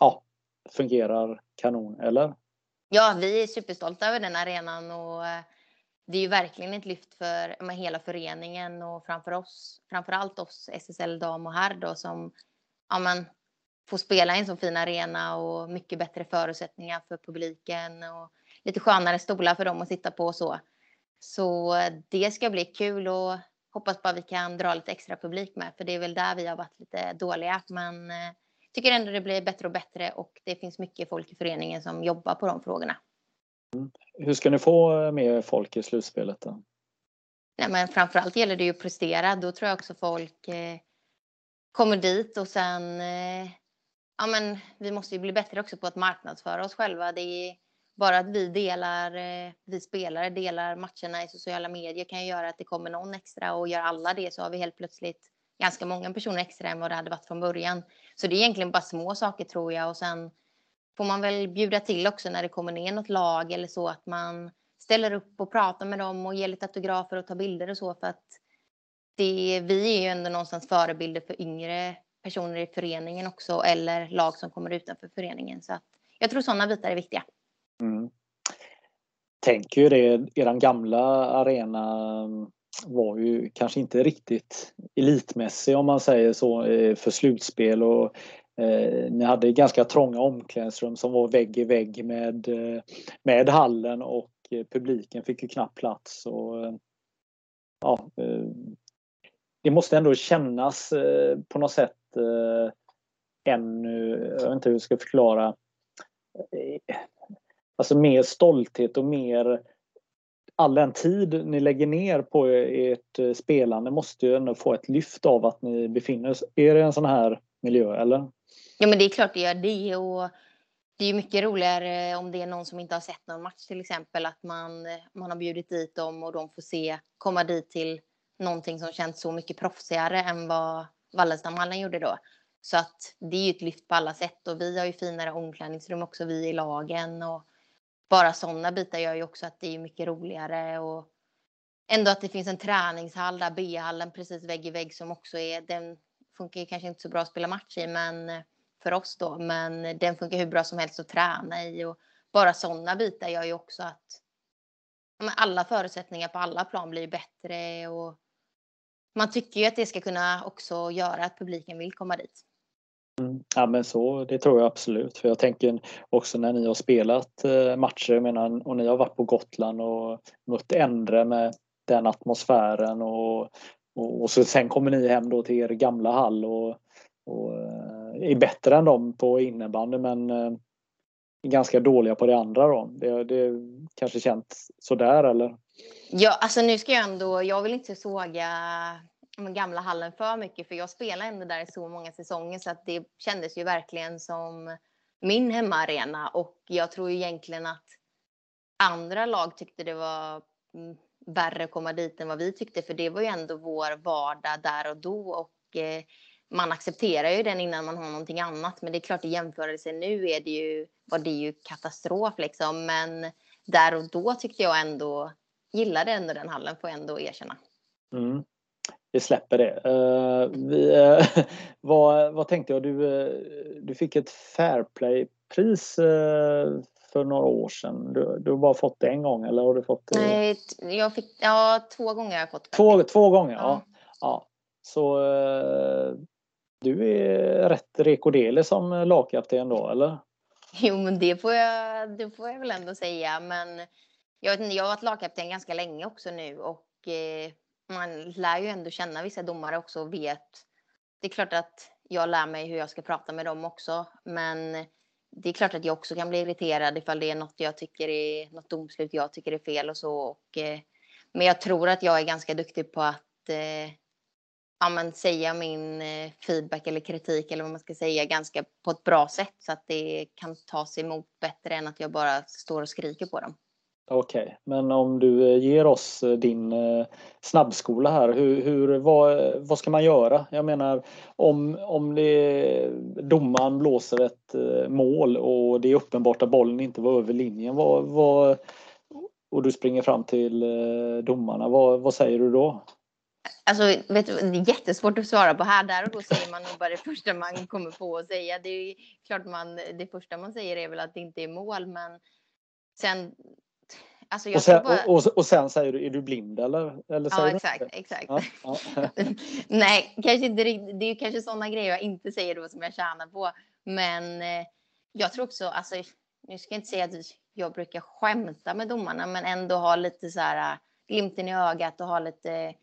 [SPEAKER 4] ja, fungerar kanon, eller?
[SPEAKER 5] Ja, vi är superstolta över den arenan och eh, det är ju verkligen ett lyft för med hela föreningen och framför oss, framför allt oss SSL dam och herr då som ja, men, får spela i en så fin arena och mycket bättre förutsättningar för publiken och lite skönare stolar för dem att sitta på och så. Så det ska bli kul och hoppas bara vi kan dra lite extra publik med för det är väl där vi har varit lite dåliga men eh, tycker ändå det blir bättre och bättre och det finns mycket folk i föreningen som jobbar på de frågorna.
[SPEAKER 4] Mm. Hur ska ni få med folk i slutspelet då?
[SPEAKER 5] Nej, men framförallt gäller det ju att prestera. Då tror jag också folk eh, kommer dit och sen eh, ja, men vi måste ju bli bättre också på att marknadsföra oss själva. Det är bara att vi delar, eh, vi spelare delar matcherna i sociala medier kan ju göra att det kommer någon extra och gör alla det så har vi helt plötsligt ganska många personer extra än vad det hade varit från början. Så det är egentligen bara små saker tror jag och sen får man väl bjuda till också när det kommer ner något lag eller så att man ställer upp och pratar med dem och ger lite autografer och tar bilder och så för att det, vi är ju ändå någonstans förebilder för yngre personer i föreningen också eller lag som kommer utanför föreningen så att jag tror sådana bitar är viktiga.
[SPEAKER 4] Mm. Tänker ju det, eran gamla arena mm, var ju kanske inte riktigt elitmässig om man säger så eh, för slutspel och eh, ni hade ganska trånga omklädningsrum som var vägg i vägg med, eh, med hallen och eh, publiken fick ju knappt plats. Och, ja, eh, det måste ändå kännas på något sätt Eh, ännu, jag vet inte hur jag ska förklara, eh, alltså mer stolthet och mer all den tid ni lägger ner på ert eh, spelande måste ju ändå få ett lyft av att ni befinner er i en sån här miljö, eller?
[SPEAKER 5] Ja, men det är klart det gör det och det är mycket roligare om det är någon som inte har sett någon match till exempel att man, man har bjudit dit dem och de får se, komma dit till någonting som känns så mycket proffsigare än vad Wallenstamhallen gjorde då. Så att det är ju ett lyft på alla sätt och vi har ju finare omklädningsrum också vi i lagen och bara sådana bitar gör ju också att det är mycket roligare och ändå att det finns en träningshall där B-hallen precis vägg i vägg som också är den funkar ju kanske inte så bra att spela match i men eh, för oss då men den funkar hur bra som helst att träna i och bara sådana bitar gör ju också att alla förutsättningar på alla plan blir bättre och man tycker ju att det ska kunna också göra att publiken vill komma dit.
[SPEAKER 4] Mm. Ja men så, det tror jag absolut. För jag tänker också när ni har spelat eh, matcher, jag menar, och ni har varit på Gotland och mött Endre med den atmosfären och, och, och, så sen kommer ni hem då till er gamla hall och, och eh, är bättre än dem på innebandy men eh, är ganska dåliga på det andra då. Det, det kanske känns sådär eller?
[SPEAKER 5] Ja, alltså nu ska jag ändå, jag vill inte såga gamla hallen för mycket för jag spelade ändå där i så många säsonger så att det kändes ju verkligen som min hemmaarena. Och jag tror egentligen att andra lag tyckte det var mm, värre att komma dit än vad vi tyckte för det var ju ändå vår vardag där och då. Och eh, man accepterar ju den innan man har någonting annat men det är klart i jämförelse nu är det ju, var det ju katastrof liksom. Men där och då tyckte jag ändå gillade ändå den hallen får jag ändå erkänna.
[SPEAKER 4] Mm vi släpper det. Uh, vi, uh, vad, vad tänkte jag? Du, uh, du fick ett Fairplay-pris för några år sedan. Du, du har bara fått det en gång eller har du fått?
[SPEAKER 5] Nej, jag fick, ja, två gånger har jag fått.
[SPEAKER 4] Två, två gånger, ja. ja. ja. Så du är rätt rekorderlig som lagkapten då, eller?
[SPEAKER 5] Jo, men det får jag, det får jag väl ändå säga. Men jag, vet inte, jag har varit lagkapten ganska länge också nu och eh, man lär ju ändå känna vissa domare också och vet. Det är klart att jag lär mig hur jag ska prata med dem också, men det är klart att jag också kan bli irriterad ifall det är något jag tycker är något domslut jag tycker är fel och så. Och, eh, men jag tror att jag är ganska duktig på att eh, ja, men säga min eh, feedback eller kritik eller vad man ska säga ganska på ett bra sätt så att det kan tas emot bättre än att jag bara står och skriker på dem.
[SPEAKER 4] Okej, okay. men om du eh, ger oss eh, din eh, snabbskola här, hur, hur, vad, vad ska man göra? Jag menar om, om det, domaren blåser ett mål och det är uppenbart att bollen inte var över linjen vad, vad, och du springer fram till domarna, vad, vad säger du då?
[SPEAKER 5] Alltså, vet du, det är jättesvårt att svara på här. Där och då säger man nog bara det första man kommer på att säga. Det är klart man, det första man säger är väl att det inte är mål, men sen...
[SPEAKER 4] Alltså och, sen, bara... och, och, sen säger du, är du blind eller? eller
[SPEAKER 5] ja, exakt. exakt. Ja, ja. Nej, kanske inte Det är kanske sådana grejer jag inte säger då som jag tjänar på. Men eh, jag tror också, alltså, nu ska jag inte säga att jag brukar skämta med domarna, men ändå ha lite så här äh, glimten i ögat och ha lite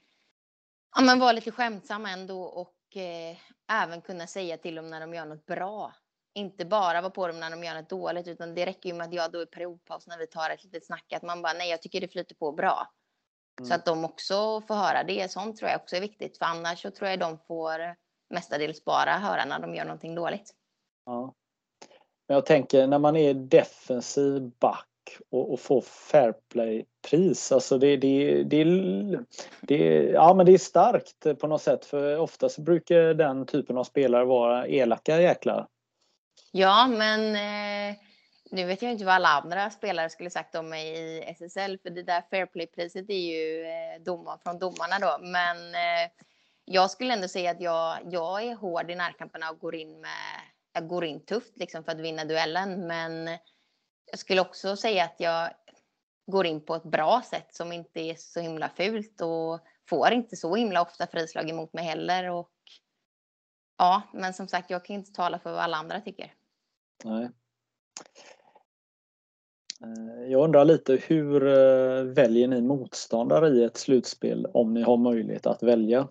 [SPEAKER 5] ja, men vara lite skämtsam ändå och eh, även kunna säga till dem när de gör något bra. Inte bara vara på dem när de gör något dåligt, utan det räcker ju med att jag då i periodpaus när vi tar ett litet snack, att man bara nej, jag tycker det flyter på bra. Mm. Så att de också får höra det. Sånt tror jag också är viktigt, för annars så tror jag de får mestadels bara höra när de gör någonting dåligt.
[SPEAKER 4] Ja. Men jag tänker när man är defensiv back och, och få fair play-pris. Alltså det, det, det, det, ja, men det är starkt på något sätt för oftast brukar den typen av spelare vara elaka jäklar.
[SPEAKER 5] Ja, men eh, nu vet jag inte vad alla andra spelare skulle sagt om mig i SSL för det där fair play-priset är ju eh, domar från domarna då. Men eh, jag skulle ändå säga att jag, jag är hård i närkamperna och går in med jag går in tufft liksom för att vinna duellen. Men jag skulle också säga att jag går in på ett bra sätt som inte är så himla fult och får inte så himla ofta frislag emot mig heller. Och ja, men som sagt, jag kan inte tala för vad alla andra tycker.
[SPEAKER 4] Nej. Eh, jag undrar lite hur eh, väljer ni motståndare i ett slutspel om ni har möjlighet att välja?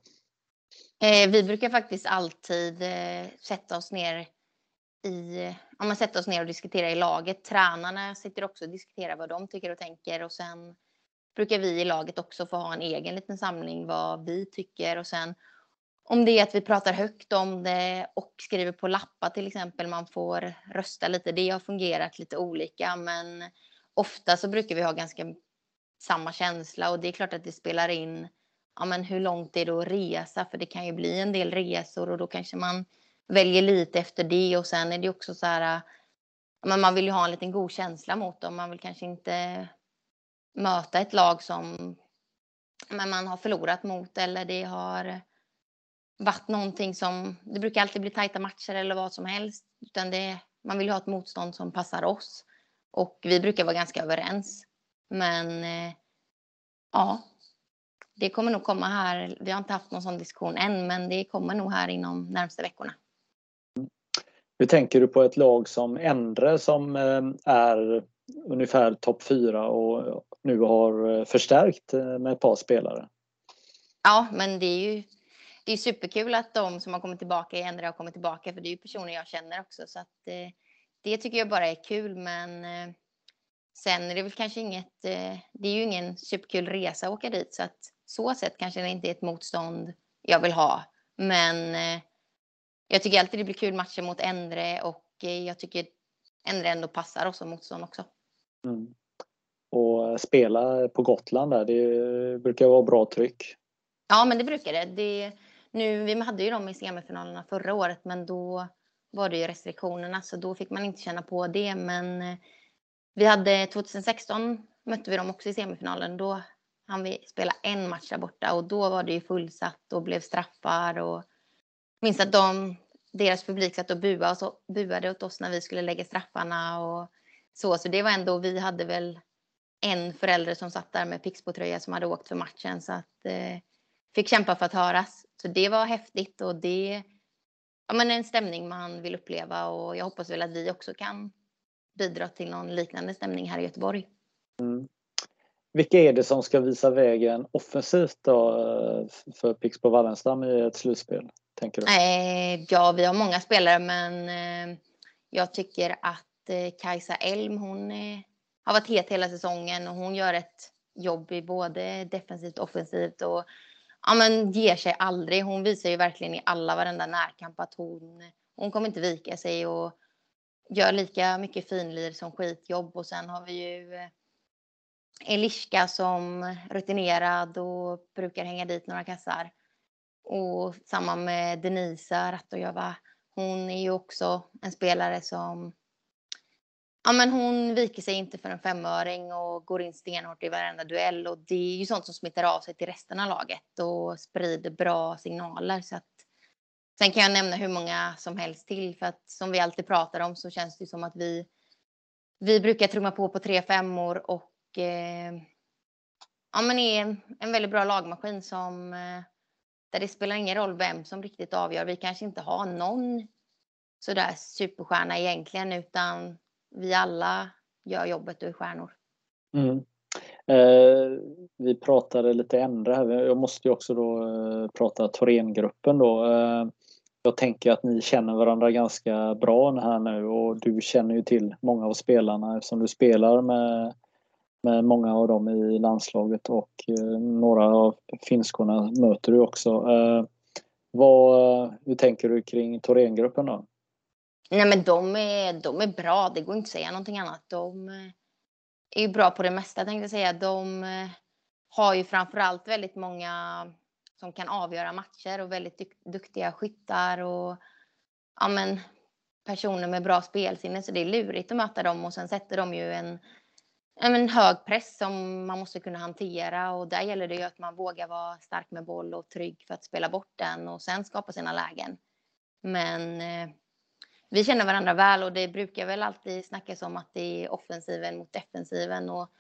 [SPEAKER 5] Eh, vi brukar faktiskt alltid sätta oss ner i, om man sätter oss ner och diskuterar i laget. Tränarna sitter också och diskuterar vad de tycker och tänker och sen brukar vi i laget också få ha en egen liten samling vad vi tycker och sen om det är att vi pratar högt om det och skriver på lappar till exempel, man får rösta lite. Det har fungerat lite olika, men ofta så brukar vi ha ganska samma känsla och det är klart att det spelar in. Ja, men hur långt är det att resa? För det kan ju bli en del resor och då kanske man väljer lite efter det och sen är det också så här. Men man vill ju ha en liten god känsla mot dem. Man vill kanske inte möta ett lag som men man har förlorat mot eller det har varit någonting som, det brukar alltid bli tajta matcher eller vad som helst, utan det, man vill ha ett motstånd som passar oss. Och vi brukar vara ganska överens. Men eh, ja, det kommer nog komma här. Vi har inte haft någon sån diskussion än, men det kommer nog här inom närmsta veckorna.
[SPEAKER 4] Hur tänker du på ett lag som Endre som eh, är ungefär topp fyra och nu har eh, förstärkt eh, med ett par spelare?
[SPEAKER 5] Ja, men det är ju det är superkul att de som har kommit tillbaka Endre har kommit tillbaka för det är ju personer jag känner också så att det tycker jag bara är kul men sen är det väl kanske inget, det är ju ingen superkul resa att åka dit så att så sett kanske det inte är ett motstånd jag vill ha men jag tycker alltid det blir kul matcher mot Endre och eh, jag tycker Endre ändå passar oss som motstånd också.
[SPEAKER 4] Mm. Och spela på Gotland där, det brukar vara bra tryck.
[SPEAKER 5] Ja, men det brukar det. det nu, vi hade ju dem i semifinalerna förra året, men då var det ju restriktionerna, så då fick man inte känna på det. Men eh, vi hade 2016 mötte vi dem också i semifinalen. Då hann vi spela en match där borta och då var det ju fullsatt och blev straffar och minns att de, deras publik satt och buade, och så, buade åt oss när vi skulle lägga straffarna och så. Så det var ändå, vi hade väl en förälder som satt där med Pixbo-tröja som hade åkt för matchen så att eh, fick kämpa för att höras. Så det var häftigt och det ja, men en stämning man vill uppleva och jag hoppas väl att vi också kan bidra till någon liknande stämning här i Göteborg.
[SPEAKER 4] Mm. Vilka är det som ska visa vägen offensivt då eh, för Pixbo Wallenstam i ett slutspel? tänker du?
[SPEAKER 5] Eh, ja, vi har många spelare, men eh, jag tycker att Kajsa Elm, hon har varit het hela säsongen och hon gör ett jobb i både defensivt och offensivt och ja, men ger sig aldrig. Hon visar ju verkligen i alla varenda närkamp att hon, hon kommer inte vika sig och gör lika mycket finlir som skitjobb. Och sen har vi ju eh, Eliska som rutinerad och brukar hänga dit några kassar. Och samma med Denisa Rattojova. Hon är ju också en spelare som Ja, men hon viker sig inte för en femöring och går in stenhårt i varenda duell. Och det är ju sånt som smittar av sig till resten av laget och sprider bra signaler. Så att, sen kan jag nämna hur många som helst till. För att som vi alltid pratar om så känns det som att vi, vi brukar trumma på på tre femmor och eh, ja, men är en väldigt bra lagmaskin som eh, där det spelar ingen roll vem som riktigt avgör. Vi kanske inte har någon sådär superstjärna egentligen utan vi alla gör jobbet och är stjärnor.
[SPEAKER 4] Mm. Eh, vi pratade lite ändra här. Jag måste ju också då eh, prata Thorengruppen då. Eh, jag tänker att ni känner varandra ganska bra här nu och du känner ju till många av spelarna eftersom du spelar med, med många av dem i landslaget och eh, några av finskorna möter du också. Eh, vad, hur tänker du kring Thorengruppen då?
[SPEAKER 5] Nej, men de är, de är bra. Det går inte att säga någonting annat. De eh, är ju bra på det mesta tänkte jag säga. De eh, har ju framförallt väldigt många som kan avgöra matcher och väldigt duktiga skyttar och ja, men, personer med bra spelsinne. Så det är lurigt att möta dem och sen sätter de ju en, en hög press som man måste kunna hantera och där gäller det ju att man vågar vara stark med boll och trygg för att spela bort den och sen skapa sina lägen. Men eh, vi känner varandra väl och det brukar väl alltid snackas om att det är offensiven mot defensiven och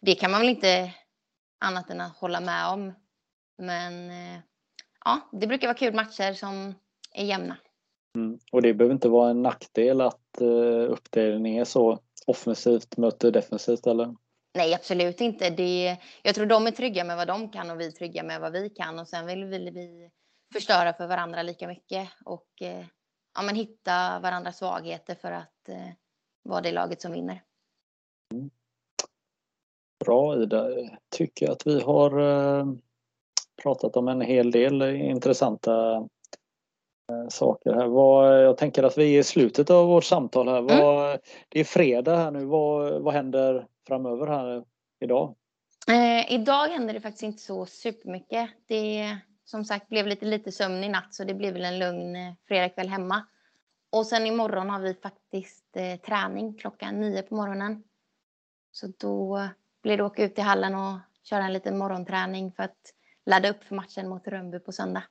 [SPEAKER 5] det kan man väl inte annat än att hålla med om. Men eh, ja, det brukar vara kul matcher som är jämna.
[SPEAKER 4] Mm. Och det behöver inte vara en nackdel att uh, uppdelningen är så offensivt möter defensivt eller?
[SPEAKER 5] Nej, absolut inte. Det, jag tror de är trygga med vad de kan och vi är trygga med vad vi kan och sen vill vi, vi förstöra för varandra lika mycket och eh, ja, men hitta varandras svagheter för att eh, vara det laget som vinner.
[SPEAKER 4] Mm. Bra Ida. Tycker att vi har eh, pratat om en hel del intressanta eh, saker här. Vad, jag tänker att vi är i slutet av vårt samtal här. Mm. Vad, det är fredag här nu. Vad, vad händer framöver här idag?
[SPEAKER 5] Eh, idag händer det faktiskt inte så supermycket. Det som sagt blev lite lite sömn i natt så det blir väl en lugn eh, fredagkväll hemma. Och sen imorgon har vi faktiskt eh, träning klockan nio på morgonen. Så då blir det åka ut till hallen och köra en liten morgonträning för att ladda upp för matchen mot Rönnby på söndag.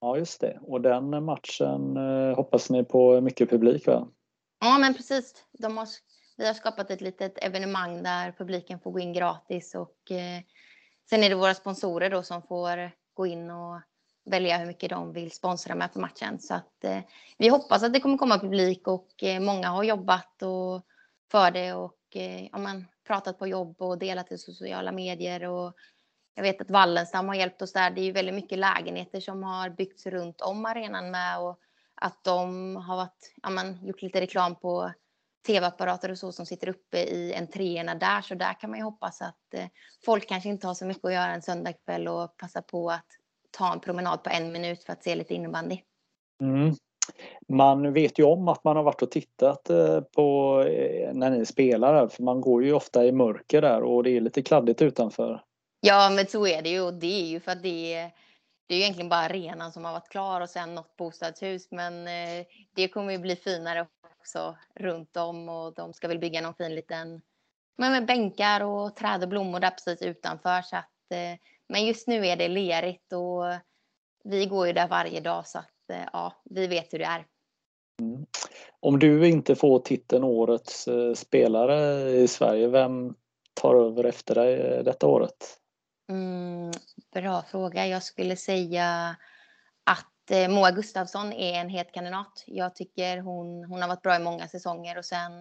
[SPEAKER 4] Ja, just det. Och den matchen eh, hoppas ni på mycket publik, va?
[SPEAKER 5] Ja, men precis. De har, vi har skapat ett litet evenemang där publiken får gå in gratis och eh, sen är det våra sponsorer då som får gå in och välja hur mycket de vill sponsra med på matchen. Så att, eh, vi hoppas att det kommer komma publik och eh, många har jobbat och, för det och eh, ja, man, pratat på jobb och delat i sociala medier. Och jag vet att Wallenstam har hjälpt oss där. Det är ju väldigt mycket lägenheter som har byggts runt om arenan med och att de har varit, ja, man, gjort lite reklam på tv-apparater och så som sitter uppe i entréerna där. Så där kan man ju hoppas att eh, folk kanske inte har så mycket att göra en söndagkväll och passa på att ta en promenad på en minut för att se lite innebandy.
[SPEAKER 4] Mm. Man vet ju om att man har varit och tittat eh, på eh, när ni spelar för man går ju ofta i mörker där och det är lite kladdigt utanför.
[SPEAKER 5] Ja, men så är det ju och det är ju för att det är, det är egentligen bara arenan som har varit klar och sen något bostadshus men eh, det kommer ju bli finare också runt om och de ska väl bygga någon fin liten med bänkar och träd och blommor där precis utanför så att eh, men just nu är det lerigt och vi går ju där varje dag så att eh, ja, vi vet hur det är.
[SPEAKER 4] Mm. Om du inte får titeln Årets eh, spelare i Sverige, vem tar över efter dig eh, detta året?
[SPEAKER 5] Mm, bra fråga. Jag skulle säga att Moa Gustafsson är en het kandidat. Jag tycker hon, hon har varit bra i många säsonger och sen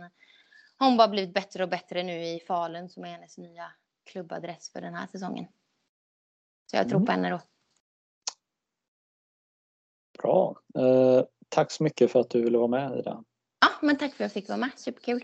[SPEAKER 5] har hon bara blivit bättre och bättre nu i Falun som är hennes nya klubbadress för den här säsongen. Så jag tror mm. på henne då.
[SPEAKER 4] Bra. Eh, tack så mycket för att du ville vara med Ida.
[SPEAKER 5] Ja, men tack för att jag fick vara med. Superkul.